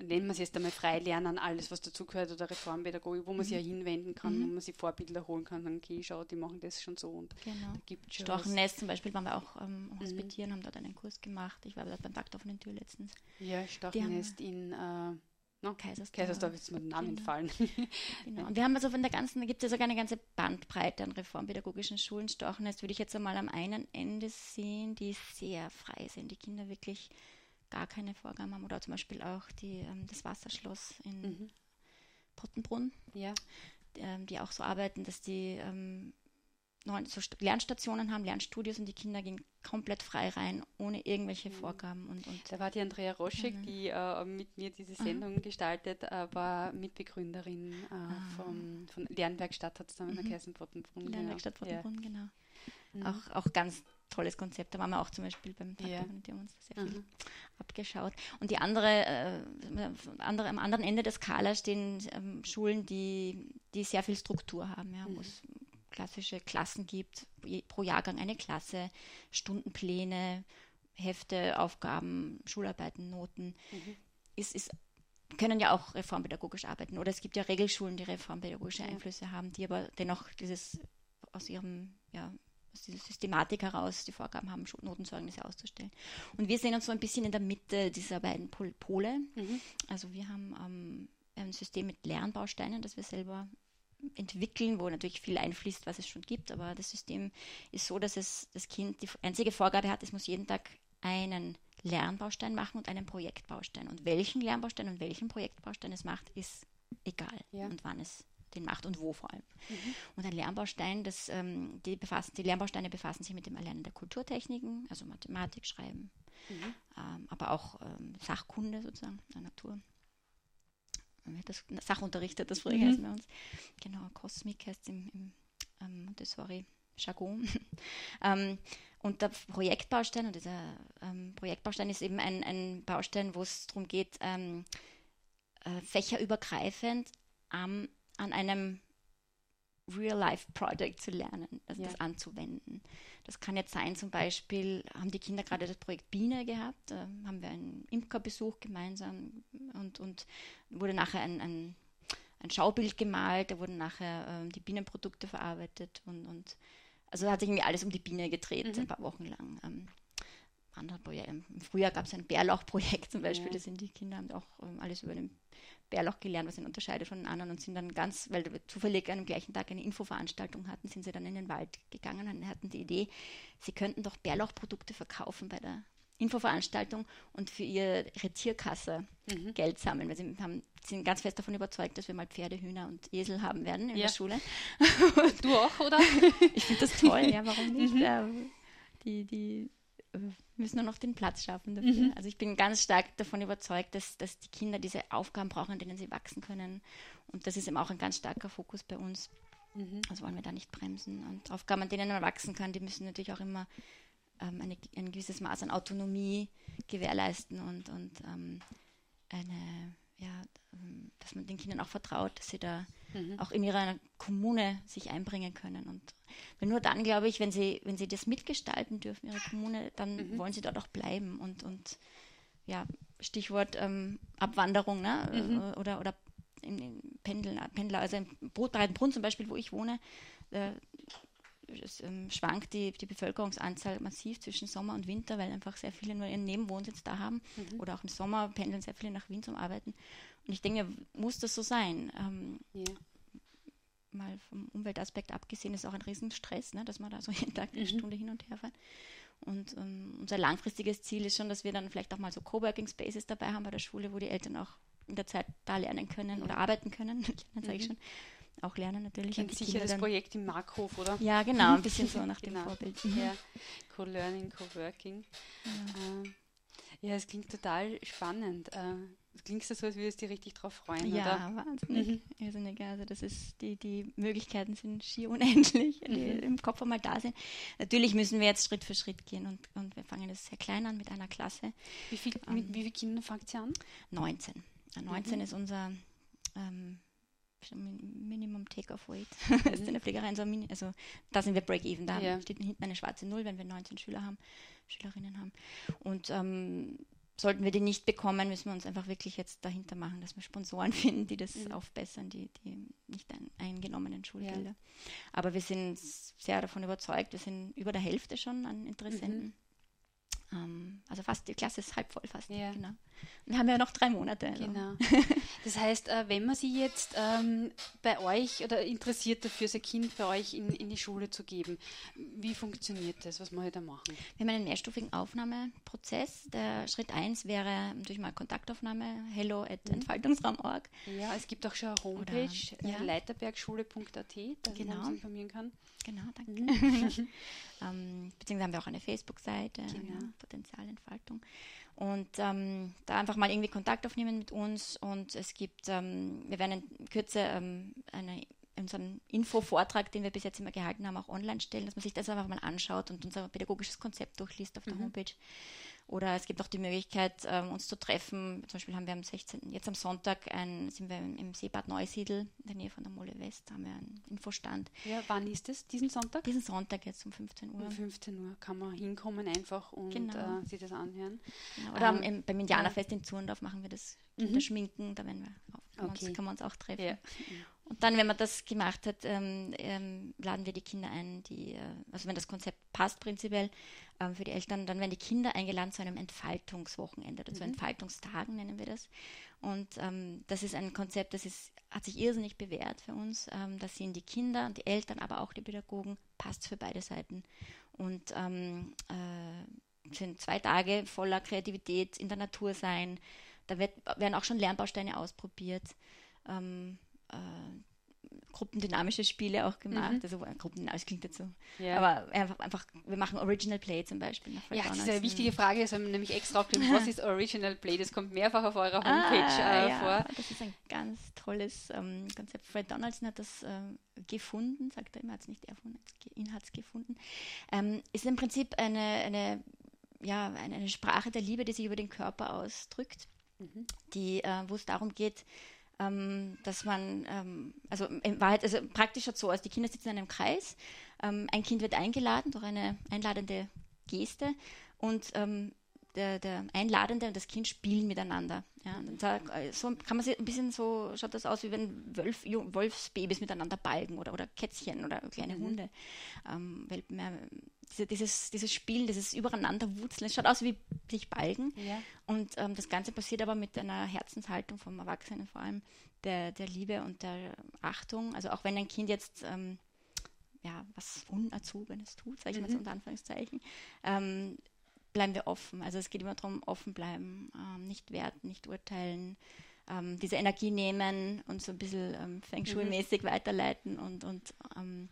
nennen wir es jetzt einmal Freilernen, alles was dazugehört oder Reformpädagogik, wo man mhm. sich ja hinwenden kann, mhm. wo man sich Vorbilder holen kann, dann okay, schau, die machen das schon so und genau. gibt Storchennest zum Beispiel waren wir auch ähm, mhm. hospitieren, mhm. haben dort einen Kurs gemacht. Ich war dort beim Takt offenen Tür letztens. Ja, Storchennest in äh, No, Kaisersdorf. Kaisersdorf ist mir der Name genau. entfallen. genau. Und wir haben also von der ganzen, da gibt es ja sogar eine ganze Bandbreite an reformpädagogischen Schulen. Storchennest würde ich jetzt einmal am einen Ende sehen, die sehr frei sind, die Kinder wirklich gar keine Vorgaben haben. Oder zum Beispiel auch die, ähm, das Wasserschloss in mhm. Pottenbrunn, ja. ähm, die auch so arbeiten, dass die ähm, so Lernstationen haben, Lernstudios und die Kinder gehen komplett frei rein, ohne irgendwelche mhm. Vorgaben. Und, und da war die Andrea Roschek, mhm. die äh, mit mir diese Sendung mhm. gestaltet, äh, war Mitbegründerin äh, ah. von, von Lernwerkstatt, hat es dann mhm. geheißen, Pottenbrunn. Genau. Lernwerkstatt Pottenbrunn, ja. genau. Mhm. Auch, auch ganz tolles Konzept. Da waren wir auch zum Beispiel beim Tag ja. die haben uns sehr viel mhm. abgeschaut. Und die andere, äh, andere, am anderen Ende der Skala stehen ähm, Schulen, die, die sehr viel Struktur haben, ja, mhm. wo es klassische Klassen gibt, pro Jahrgang eine Klasse, Stundenpläne, Hefte, Aufgaben, Schularbeiten, Noten. Mhm. Ist, ist können ja auch reformpädagogisch arbeiten. Oder es gibt ja Regelschulen, die reformpädagogische Einflüsse haben, die aber dennoch dieses aus ihrem ja, aus dieser Systematik heraus die Vorgaben haben, Notenzeugnisse auszustellen. Und wir sehen uns so ein bisschen in der Mitte dieser beiden Pole. Mhm. Also wir haben ähm, ein System mit Lernbausteinen, das wir selber entwickeln, wo natürlich viel einfließt, was es schon gibt, aber das System ist so, dass es das Kind die einzige Vorgabe hat, es muss jeden Tag einen Lernbaustein machen und einen Projektbaustein. Und welchen Lernbaustein und welchen Projektbaustein es macht, ist egal. Ja. Und wann es den macht und wo vor allem. Mhm. Und ein Lernbaustein, das, ähm, die, befassen, die Lernbausteine befassen sich mit dem Erlernen der Kulturtechniken, also Mathematik, Schreiben, mhm. ähm, aber auch ähm, Sachkunde sozusagen, der Natur. Das Sachunterricht hat das früher mhm. heißt bei uns. Genau, Kosmik heißt es im, im ähm, Montessori Jargon. ähm, und der Projektbaustein, und dieser ähm, Projektbaustein ist eben ein, ein Baustein, wo es darum geht, ähm, äh, fächerübergreifend an einem Real-Life-Project zu lernen, also ja. das anzuwenden. Das kann jetzt sein, zum Beispiel haben die Kinder gerade das Projekt Biene gehabt, da haben wir einen Imkerbesuch gemeinsam und, und wurde nachher ein, ein, ein Schaubild gemalt, da wurden nachher ähm, die Bienenprodukte verarbeitet und, und also hat sich irgendwie alles um die Biene gedreht, mhm. ein paar Wochen lang. Ähm, andere Projekte. Im Frühjahr gab es ein Bärlauchprojekt zum Beispiel, ja. da sind die Kinder haben auch ähm, alles über den Bärlauch gelernt, was ihn unterscheidet von den anderen und sind dann ganz, weil wir zufällig am gleichen Tag eine Infoveranstaltung hatten, sind sie dann in den Wald gegangen und hatten die Idee, sie könnten doch Bärlauchprodukte verkaufen bei der Infoveranstaltung und für ihre Tierkasse mhm. Geld sammeln, weil sie haben, sind ganz fest davon überzeugt, dass wir mal Pferde, Hühner und Esel haben werden in ja. der Schule. Du auch, oder? ich finde das toll, ja, warum nicht? Mhm. Ähm, die, die äh, müssen nur noch den Platz schaffen dafür. Mhm. Also ich bin ganz stark davon überzeugt, dass, dass die Kinder diese Aufgaben brauchen, an denen sie wachsen können. Und das ist eben auch ein ganz starker Fokus bei uns. Mhm. Also wollen wir da nicht bremsen. Und Aufgaben, an denen man wachsen kann, die müssen natürlich auch immer ähm, eine, ein gewisses Maß an Autonomie gewährleisten und, und ähm, eine, ja, ähm, dass man den Kindern auch vertraut, dass sie da mhm. auch in ihrer Kommune sich einbringen können. Und nur dann, glaube ich, wenn sie, wenn sie das mitgestalten dürfen, ihre Kommune, dann mhm. wollen sie dort auch bleiben. Und, und ja, Stichwort ähm, Abwanderung ne? Mhm. Äh, oder, oder im, im Pendeln, Pendler, also im Breitenbrunn zum Beispiel, wo ich wohne, äh, es, ähm, schwankt die, die Bevölkerungsanzahl massiv zwischen Sommer und Winter, weil einfach sehr viele nur ihren Nebenwohnsitz da haben. Mhm. Oder auch im Sommer pendeln sehr viele nach Wien zum Arbeiten. Und ich denke, muss das so sein? Ähm, yeah. Mal vom Umweltaspekt abgesehen, ist auch ein Riesenstress, ne, dass man da so jeden Tag eine mhm. Stunde hin und her fährt. Und ähm, unser langfristiges Ziel ist schon, dass wir dann vielleicht auch mal so Coworking Spaces dabei haben bei der Schule, wo die Eltern auch in der Zeit da lernen können oder arbeiten können. Lernen sage ich mhm. schon auch lernen natürlich. Kennt sicher das Projekt im Markhof, oder? Ja, genau, ein bisschen so nach dem genau. Vorbild. Mhm. Ja, Co-Learning, Co-Working. Ja. Äh, ja, es klingt total spannend. Äh, klingt so, als würdest du dich richtig drauf freuen, ja, oder? wahnsinnig. Mhm. Irrsinnig. Also das ist, die, die Möglichkeiten sind schier unendlich, die mhm. im Kopf einmal da sind. Natürlich müssen wir jetzt Schritt für Schritt gehen und, und wir fangen das sehr klein an mit einer Klasse. Wie, viel, ähm, mit wie viele Kinder fangt ihr an? 19. 19 mhm. ist unser ähm, Minimum Take-off Weight. das ist in der Pflegerei so Mini, also da sind wir Break-Even. Da ja. steht hinten eine schwarze Null, wenn wir 19 Schüler haben, Schülerinnen haben. Und ähm, sollten wir die nicht bekommen, müssen wir uns einfach wirklich jetzt dahinter machen, dass wir Sponsoren finden, die das mhm. aufbessern, die, die nicht ein, eingenommenen Schulgelder. Ja. Aber wir sind sehr davon überzeugt, wir sind über der Hälfte schon an Interessenten. Mhm. Ähm, also fast, die Klasse ist halb voll fast. Ja. Genau. Und haben ja noch drei Monate. Also. Genau. Das heißt, äh, wenn man sie jetzt ähm, bei euch oder interessiert dafür, sein Kind bei euch in, in die Schule zu geben, wie funktioniert das? Was muss ich da machen? Wir haben einen mehrstufigen Aufnahmeprozess. Der Schritt 1 wäre durch mal Kontaktaufnahme, hello at mhm. entfaltungsraum.org. Ja, es gibt auch schon eine Homepage, oder, ja. leiterbergschule.at, da genau. man sich informieren kann. Genau, danke. Mhm. ähm, beziehungsweise haben wir auch eine Facebook-Seite, genau. ja, Potenzialentfaltung. Und ähm, da einfach mal irgendwie Kontakt aufnehmen mit uns. Und es gibt, ähm, wir werden in Kürze ähm, eine, unseren Infovortrag, den wir bis jetzt immer gehalten haben, auch online stellen, dass man sich das einfach mal anschaut und unser pädagogisches Konzept durchliest auf der mhm. Homepage. Oder es gibt auch die Möglichkeit, ähm, uns zu treffen. Zum Beispiel haben wir am 16. jetzt am Sonntag ein, sind wir im Seebad Neusiedl in der Nähe von der Mole West, haben wir einen Infostand. Ja, wann ist es? Diesen Sonntag? Diesen Sonntag jetzt um 15 Uhr. Um 15 Uhr kann man hinkommen einfach und genau. äh, sich das anhören. Genau. Oder ähm, beim Indianerfest ja. in Zurndorf machen wir das Kinder mhm. schminken, da werden wir auf, okay. uns, kann man uns auch treffen. Ja. Und dann, wenn man das gemacht hat, ähm, ähm, laden wir die Kinder ein, die, äh, also wenn das Konzept passt prinzipiell ähm, für die Eltern, dann werden die Kinder eingeladen zu einem Entfaltungswochenende oder mhm. zu Entfaltungstagen nennen wir das. Und ähm, das ist ein Konzept, das ist, hat sich irrsinnig bewährt für uns. Ähm, da sehen die Kinder und die Eltern, aber auch die Pädagogen, passt für beide Seiten. Und ähm, äh, sind zwei Tage voller Kreativität in der Natur sein. Da wird, werden auch schon Lernbausteine ausprobiert. Ähm, äh, gruppendynamische Spiele auch gemacht. Mhm. Also gruppendynamisch klingt so. Ja. Aber einfach, einfach, wir machen Original Play zum Beispiel. Ja, das ist eine wichtige Frage. Das haben wir nämlich extra aufgeschrieben. Was ist Original Play? Das kommt mehrfach auf eurer Homepage ah, äh, ja. vor. Das ist ein ganz tolles ähm, Konzept. Fred Donaldson hat das äh, gefunden, sagt er immer, hat es nicht erfunden, ihn hat es gefunden. Ähm, ist im Prinzip eine, eine, ja, eine, eine, Sprache der Liebe, die sich über den Körper ausdrückt, mhm. die, äh, wo es darum geht, ähm, dass man, ähm, also in Wahrheit, also praktisch so aus, die Kinder sitzen in einem Kreis, ähm, ein Kind wird eingeladen durch eine einladende Geste und ähm, der, der, Einladende und das Kind spielen miteinander. Ja, da, so kann man sich ein bisschen so, schaut das aus, wie wenn Wolf, Wolfsbabys miteinander balgen oder, oder Kätzchen oder kleine mhm. Hunde. Ähm, mehr, diese, dieses, dieses Spielen, dieses Übereinanderwurzeln, es schaut aus wie sich balgen. Ja. Und ähm, das Ganze passiert aber mit einer Herzenshaltung vom Erwachsenen vor allem, der, der Liebe und der Achtung. Also auch wenn ein Kind jetzt ähm, ja, was Unerzogenes tut, sage ich mhm. mal so unter Anführungszeichen, ähm, bleiben wir offen. Also es geht immer darum, offen bleiben, ähm, nicht werten, nicht urteilen, ähm, diese Energie nehmen und so ein bisschen ähm, Feng Shui-mäßig mhm. weiterleiten. Und, und, ähm,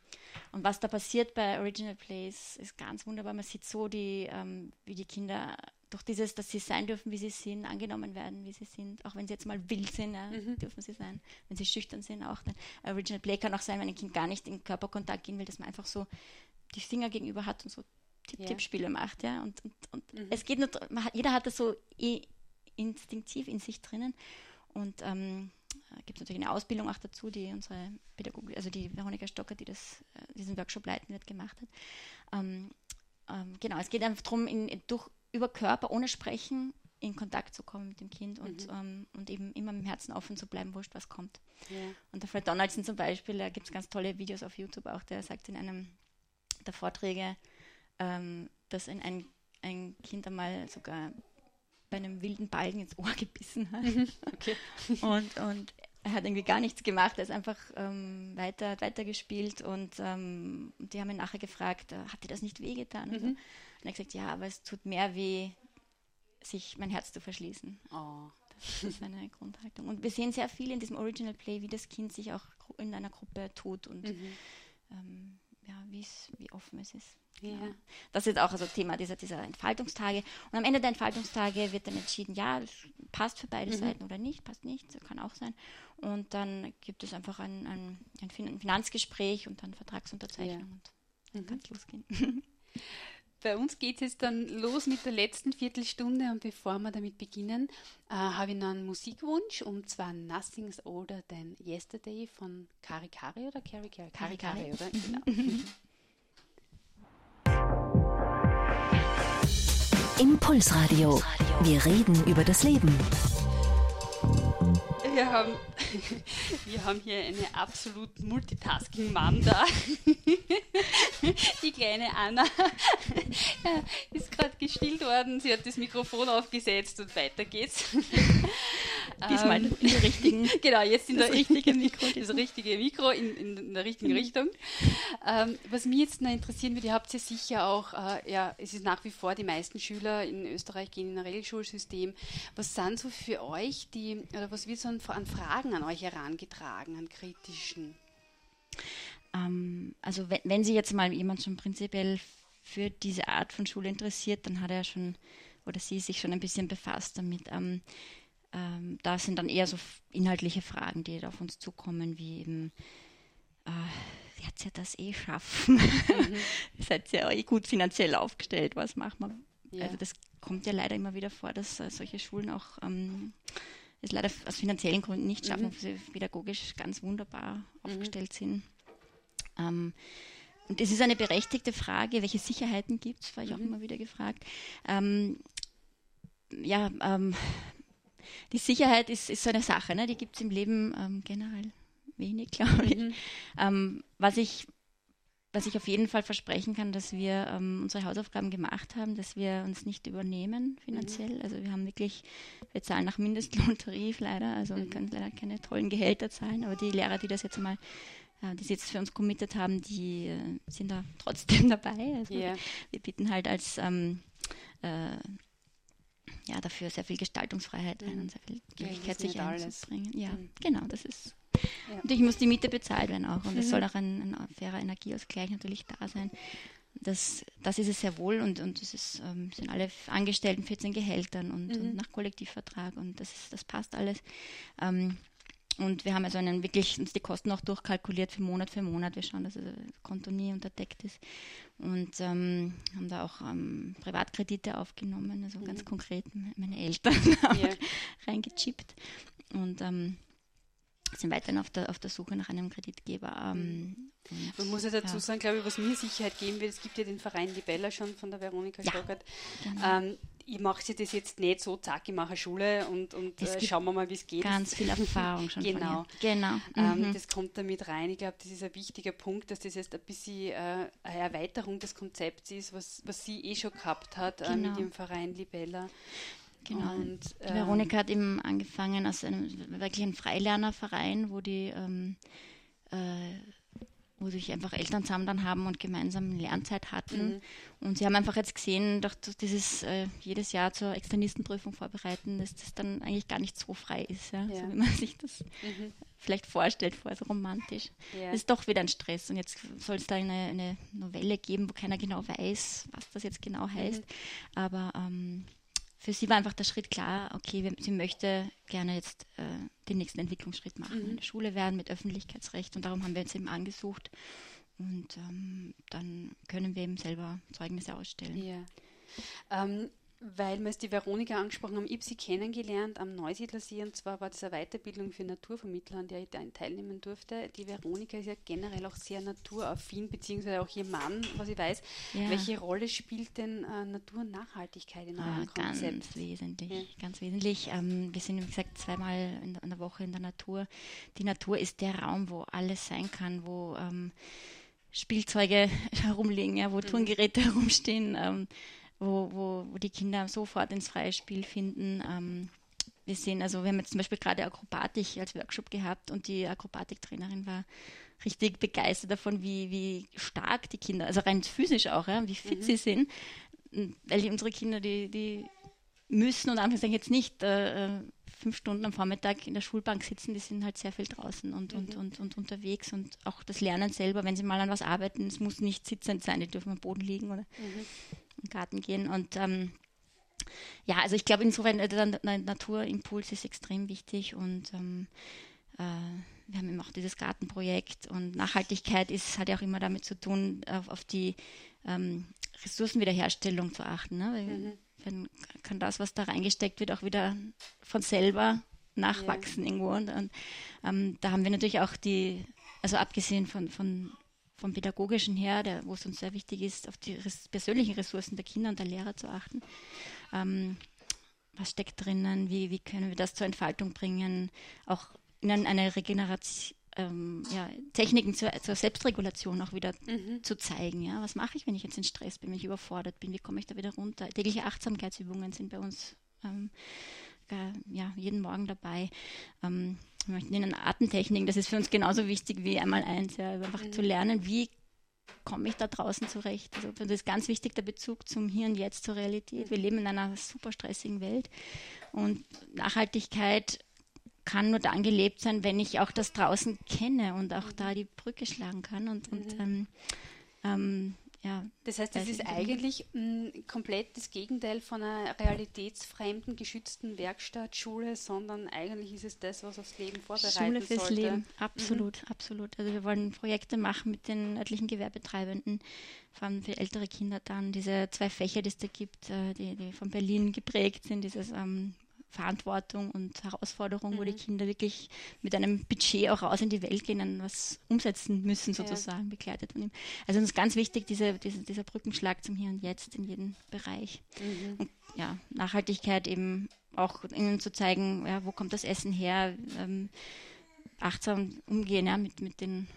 und was da passiert bei Original Plays ist ganz wunderbar. Man sieht so, die, ähm, wie die Kinder durch dieses, dass sie sein dürfen, wie sie sind, angenommen werden, wie sie sind, auch wenn sie jetzt mal wild sind, ja, mhm. dürfen sie sein. Wenn sie schüchtern sind, auch. Denn Original Play kann auch sein, wenn ein Kind gar nicht in Körperkontakt gehen will, dass man einfach so die Finger gegenüber hat und so Tipp-Tipp-Spiele ja. macht, ja. Und, und, und mhm. es geht nur, hat, jeder hat das so eh instinktiv in sich drinnen. Und ähm, gibt es natürlich eine Ausbildung auch dazu, die unsere Pädagogik, also die Veronika Stocker, die das, äh, diesen Workshop leiten wird, gemacht hat. Ähm, ähm, genau, es geht einfach darum, in, durch, über Körper ohne Sprechen in Kontakt zu kommen mit dem Kind und, mhm. ähm, und eben immer mit dem Herzen offen zu bleiben, wurscht, was kommt. Ja. Und der Fred Donaldson zum Beispiel, da gibt es ganz tolle Videos auf YouTube auch, der sagt in einem der Vorträge, ähm, dass ein, ein Kind einmal sogar bei einem wilden Balken ins Ohr gebissen hat. Mhm. Okay. und, und er hat irgendwie gar nichts gemacht, er ist einfach ähm, weiter, weiter gespielt und ähm, die haben ihn nachher gefragt, äh, hat dir das nicht wehgetan? Mhm. Und er hat gesagt, ja, aber es tut mehr weh, sich mein Herz zu verschließen. Oh. Das ist meine Grundhaltung. Und wir sehen sehr viel in diesem Original Play, wie das Kind sich auch in einer Gruppe tut und mhm. ähm, ja, wie offen es ist. Ja. Das ist auch also Thema dieser, dieser Entfaltungstage. Und am Ende der Entfaltungstage wird dann entschieden, ja, passt für beide mhm. Seiten oder nicht, passt nicht, das kann auch sein. Und dann gibt es einfach ein, ein, ein Finanzgespräch und dann Vertragsunterzeichnung ja. und dann mhm. kann es losgehen. Bei uns geht es jetzt dann los mit der letzten Viertelstunde und bevor wir damit beginnen, äh, habe ich noch einen Musikwunsch und zwar Nothing's Older Than Yesterday von Kari Kari oder Kari Kari? Kari Kari, oder? Genau. Impulsradio. Wir reden über das Leben. Wir haben, wir haben hier eine absolut Multitasking-Mom da. Die kleine Anna ist gerade gestillt worden. Sie hat das Mikrofon aufgesetzt und weiter geht's. Diesmal ähm, in der richtigen. Genau, jetzt in das der richtige Mikro. Das richtige Mikro in, in der richtigen mhm. Richtung. Ähm, was mich jetzt noch interessieren würde, ihr habt ja sicher auch, äh, ja, es ist nach wie vor, die meisten Schüler in Österreich gehen in ein Regelschulsystem. Was sind so für euch die, oder was wird so an, an Fragen an euch herangetragen, an kritischen? Ähm, also wenn, wenn sich jetzt mal jemand schon prinzipiell für diese Art von Schule interessiert, dann hat er schon oder sie sich schon ein bisschen befasst damit. Ähm, ähm, da sind dann eher so inhaltliche Fragen, die auf uns zukommen, wie eben, äh, wird sie das eh schaffen? Mhm. Seid ihr eh gut finanziell aufgestellt? Was macht man? Ja. Also das kommt ja leider immer wieder vor, dass äh, solche Schulen auch ähm, es leider aus finanziellen Gründen nicht schaffen, mhm. obwohl sie pädagogisch ganz wunderbar mhm. aufgestellt sind. Ähm, und es ist eine berechtigte Frage, welche Sicherheiten gibt es, war ich auch mhm. immer wieder gefragt. Ähm, ja, ähm, die Sicherheit ist, ist so eine Sache, ne? die gibt es im Leben ähm, generell wenig, glaube ich. Mhm. Ähm, was ich. Was ich auf jeden Fall versprechen kann, dass wir ähm, unsere Hausaufgaben gemacht haben, dass wir uns nicht übernehmen finanziell. Mhm. Also wir haben wirklich, wir zahlen nach Mindestlohntarif leider, also mhm. wir können leider keine tollen Gehälter zahlen, aber die Lehrer, die das jetzt mal äh, die sie jetzt für uns committed haben, die äh, sind da trotzdem dabei. Also yeah. wir bieten halt als ähm, äh, ja, dafür sehr viel Gestaltungsfreiheit ein mhm. und sehr viel Gleichheit sich einzubringen. Ja, mhm. genau, das ist Ja. Natürlich muss die Miete bezahlt werden auch und es mhm. soll auch ein, ein, fairer Energieausgleich natürlich da sein. Das, das ist es sehr wohl und, und es ist, ähm, sind alle Angestellten 14 Gehältern und, mhm. und nach Kollektivvertrag und das, das passt alles. Ähm, und wir haben also einen wirklich uns die Kosten auch durchkalkuliert für Monat für Monat. Wir schauen, dass das Konto nie unterdeckt ist. Und ähm, haben da auch ähm, Privatkredite aufgenommen, also mhm. ganz konkret meine Eltern yeah. reingechippt. Und ähm, sind weiterhin auf der, auf der Suche nach einem Kreditgeber. Ähm, Man muss ja dazu ja. sagen, glaube ich, was mir Sicherheit geben wird, es gibt ja den Verein Libella schon von der Veronika ja, Stockert. Genau. Ähm, ich mache sie das jetzt nicht so, zack, ich mache Schule und, und äh, schauen wir mal, wie es geht. Ganz viel Erfahrung schon. genau. genau. Ähm, mhm. Das kommt damit rein. Ich glaube, das ist ein wichtiger Punkt, dass das jetzt ein bisschen äh, eine Erweiterung des Konzepts ist, was, was sie eh schon gehabt hat genau. äh, mit genau. dem Verein Libella. Genau. Und, ähm, Veronika hat eben angefangen als einem wirklich ein Freilernerverein, wo die ähm, äh, wo sich einfach Eltern zusammen dann haben und gemeinsam Lernzeit hatten. Mhm. Und sie haben einfach jetzt gesehen, durch dieses äh, jedes Jahr zur Externistenprüfung vorbereiten, dass das dann eigentlich gar nicht so frei ist, ja? ja. so wie man sich das mhm. vielleicht vorstellt, vorher so romantisch. Ja. Das ist doch wieder ein Stress. Und jetzt soll es da eine, eine, Novelle geben, wo keiner genau weiß, was das jetzt genau heißt. Mhm. Aber ähm, für sie war einfach der Schritt klar, okay, sie möchte gerne jetzt äh, den nächsten Entwicklungsschritt machen, mhm. in der Schule werden mit Öffentlichkeitsrecht und darum haben wir uns eben angesucht und ähm, dann können wir eben selber Zeugnisse ausstellen. Ja. Ähm, weil wir es die Veronika angesprochen haben, ich habe sie kennengelernt am Neusiedlersee und zwar war das eine Weiterbildung für Naturvermittler, an der ich teilnehmen durfte. Die Veronika ist ja generell auch sehr naturaffin, beziehungsweise auch ihr Mann, was ich weiß. Ja. Welche Rolle spielt denn äh, Natur und Nachhaltigkeit in eurem ah, Konzept? Ganz wesentlich, ja. ganz wesentlich. Ähm, wir sind, wie gesagt, zweimal in, in, der Woche in der Natur. Die Natur ist der Raum, wo alles sein kann, wo ähm, Spielzeuge herumliegen, ja, wo mhm. Turngeräte herumstehen. Ähm, wo, wo, wo die Kinder sofort ins freie Spiel finden. Ähm, wir sehen, also wir haben jetzt zum Beispiel gerade Akrobatik als Workshop gehabt und die Akrobatiktrainerin war richtig begeistert davon, wie, wie stark die Kinder, also rein physisch auch, ja, wie fit mhm. sie sind. Weil die, unsere Kinder, die, die müssen und Anführungszeichen jetzt nicht äh, äh, fünf Stunden am Vormittag in der Schulbank sitzen, die sind halt sehr viel draußen und, mhm. und, und, und unterwegs und auch das Lernen selber, wenn sie mal an was arbeiten, es muss nicht sitzend sein, die dürfen am Boden liegen oder mhm Garten gehen. Und ähm, ja, also ich glaube insofern, der Naturimpuls ist extrem wichtig und ähm, äh, wir haben eben auch dieses Gartenprojekt und Nachhaltigkeit ist, hat ja auch immer damit zu tun, auf, auf die ähm, Ressourcenwiederherstellung zu achten. Ne? Weil, mhm. Dann kann das, was da reingesteckt wird, auch wieder von selber nachwachsen ja. irgendwo. Und, und ähm, da haben wir natürlich auch die, also abgesehen von, von vom Pädagogischen her, der, wo es uns sehr wichtig ist, auf die res persönlichen Ressourcen der Kinder und der Lehrer zu achten. Ähm, was steckt drinnen? Wie, wie können wir das zur Entfaltung bringen? Auch ihnen eine Regeneration, ähm, ja, Techniken zur, zur, Selbstregulation auch wieder mhm. zu zeigen. Ja? Was mache ich, wenn ich jetzt in Stress bin, wenn ich überfordert bin? Wie komme ich da wieder runter? Tägliche Achtsamkeitsübungen sind bei uns ähm, ja, jeden Morgen dabei. Ähm, wir möchten in Artentechniken, das ist für uns genauso wichtig wie einmal eins, ja, einfach mhm. zu lernen, wie komme ich da draußen zurecht. Also das ist ganz wichtig, der Bezug zum Hier und Jetzt, zur Realität. Wir leben in einer super stressigen Welt und Nachhaltigkeit kann nur dann gelebt sein, wenn ich auch das draußen kenne und auch da die Brücke schlagen kann und, und mhm. ähm, ähm, ja, das heißt, das ist eigentlich m, komplett das Gegenteil von einer realitätsfremden, geschützten Werkstattschule, sondern eigentlich ist es das, was aufs Leben vorbereitet Schule fürs sollte. Leben, absolut, mhm. absolut. Also wir wollen Projekte machen mit den örtlichen Gewerbetreibenden, vor allem für ältere Kinder dann. Diese zwei Fächer, die es da gibt, äh, die, die von Berlin geprägt sind, dieses ähm, Verantwortung und Herausforderung, mhm. wo die mhm. Kinder wirklich mit einem Budget auch raus in die Welt gehen und was umsetzen müssen, sozusagen, ja. begleitet von ihm. Also uns ist ganz wichtig, diese, diese, dieser Brückenschlag zum Hier und Jetzt in jedem Bereich. Mhm. Und ja, Nachhaltigkeit eben auch ihnen zu zeigen, ja, wo kommt das Essen her, ähm, achtsam umgehen ja, mit, mit den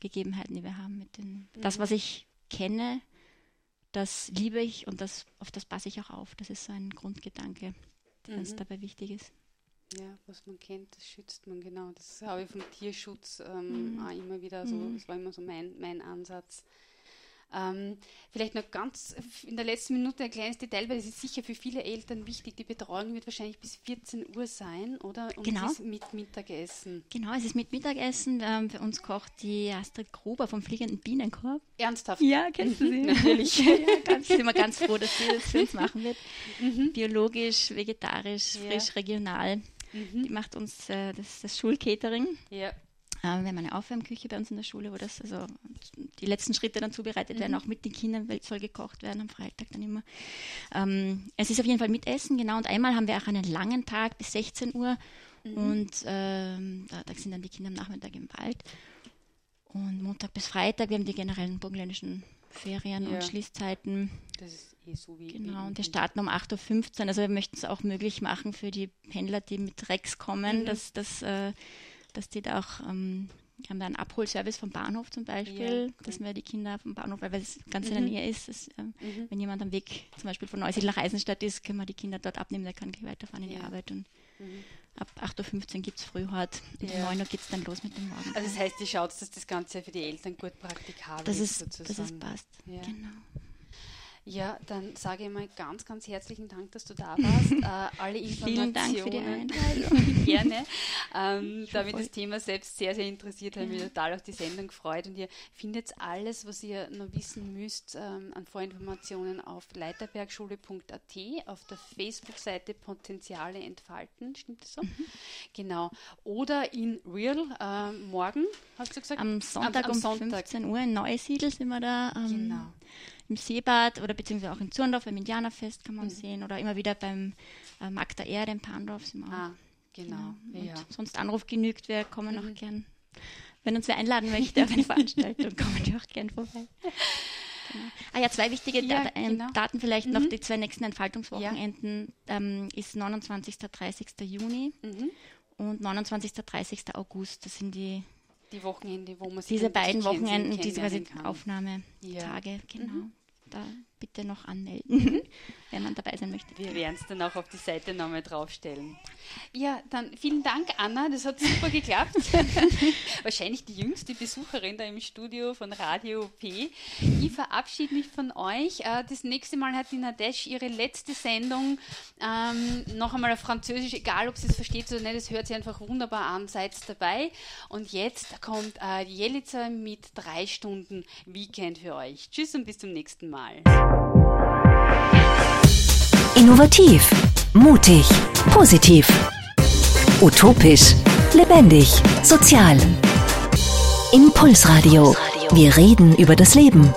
Gegebenheiten, die wir haben, mit den, mhm. das, was ich kenne, das liebe ich und das, auf das passe ich auch auf. Das ist so ein Grundgedanke mhm. es dabei wichtig ist. Ja, was man kennt, das schützt man, genau. Das habe ich vom Tierschutz ähm, mhm. auch immer wieder so, mhm. das war immer so mein, mein Ansatz. Ähm, vielleicht noch ganz in der letzten Minute ein kleines Detail, weil es ist sicher für viele Eltern wichtig. Die Betreuung wird wahrscheinlich bis 14 Uhr sein, oder? Und genau. es ist mit Mittagessen. Genau, es ist mit Mittagessen. Ähm, für uns kocht die Astrid Gruber vom Fliegenden Bienenkorb. Ernsthaft? Ja, kennst du sie? Natürlich. ja, ganz, sind wir ganz froh, dass sie das für uns machen wird. Mhm. Biologisch, vegetarisch, frisch, ja. regional. Mhm. Die macht uns äh, das, das Schulcatering. Ja. Ähm, wir haben eine Aufwärmküche bei uns in der Schule, wo das also die letzten Schritte dann zubereitet mhm. werden, auch mit den Kindern, weil es soll gekocht werden am Freitag dann immer. Ähm, es ist auf jeden Fall mit Essen, genau. Und einmal haben wir auch einen langen Tag bis 16 Uhr mhm. und ähm, da, da, sind dann die Kinder am Nachmittag im Wald. Und Montag bis Freitag, wir haben die generellen burgenländischen Ferien ja. und Schließzeiten. Das ist eh so wie. Genau, und wir starten um 8.15 Uhr. Also wir möchten es auch möglich machen für die Pendler, die mit Rex kommen, mhm. dass das. Äh, dass die da auch, ähm, haben da einen Abholservice vom Bahnhof zum Beispiel, ja, dass wir die Kinder vom Bahnhof, weil es ganz mhm. in der mhm. Nähe ist, dass, äh, mhm. wenn jemand am Weg zum Beispiel von Neusiedl nach Eisenstadt ist, können wir die Kinder dort abnehmen, der kann gleich weiterfahren in die Arbeit und mhm. ab 8.15 Uhr gibt es Frühhort und ja. um 9 Uhr geht es dann los mit dem Morgen. Also das heißt, ihr schaut, dass das Ganze für die Eltern gut praktikabel das ist, sozusagen. Dass es passt, genau. Ja, dann sage ich mal ganz, ganz herzlichen Dank, dass du da warst. äh, alle Informationen. Vielen Dank für die Einladung. Gerne. Ähm, da mich das Thema selbst sehr, sehr interessiert, habe ich mich total auf die Sendung gefreut. Und ihr findet alles, was ihr noch wissen müsst, ähm, an Vorinformationen auf leiterbergschule.at, auf der Facebook-Seite Potenziale entfalten. Stimmt das so? Mhm. Genau. Oder in Real äh, morgen, hast du gesagt? Am Sonntag am, am um Sonntag. 15 Uhr in Neusiedl sind wir da. Ähm, genau im Seebad oder beziehungsweise auch in Zurndorf beim Indianerfest kann man mhm. sehen oder immer wieder beim äh, Magda Erde in Pandorf sind wir ah, genau. genau. Ja. Sonst Anruf genügt, wir kommen mhm. auch gern. Wenn uns wer einladen möchte auf eine Veranstaltung, kommen wir auch gern vorbei. Genau. Ah ja, zwei wichtige ja, Dat genau. Daten vielleicht mhm. noch. Die zwei nächsten Entfaltungswochenenden ja. ähm, ist 29. 30. Juni mhm. und 29. 30. August. Das sind die die Wochenende, wo man diese beiden Wochenenden, diese Aufnahmetage, ja. genau. Mhm da bitte noch anmelden, mhm. wenn man dabei sein möchte. Wir werden es dann auch auf die Seite nochmal draufstellen. Ja, dann vielen Dank, Anna. Das hat super geklappt. Wahrscheinlich die jüngste Besucherin da im Studio von Radio P. Ich verabschiede mich von euch. Äh, das nächste Mal hat die Nadesh ihre letzte Sendung ähm, noch einmal auf Französisch, egal ob sie es versteht oder nicht, es hört sich einfach wunderbar an. Seid dabei. Und jetzt kommt äh, Jelitzer mit drei Stunden Weekend für euch. Tschüss und bis zum nächsten Mal. Mal. Innovativ, mutig, positiv, utopisch, lebendig, sozial. Impulsradio. Wir reden über das Leben.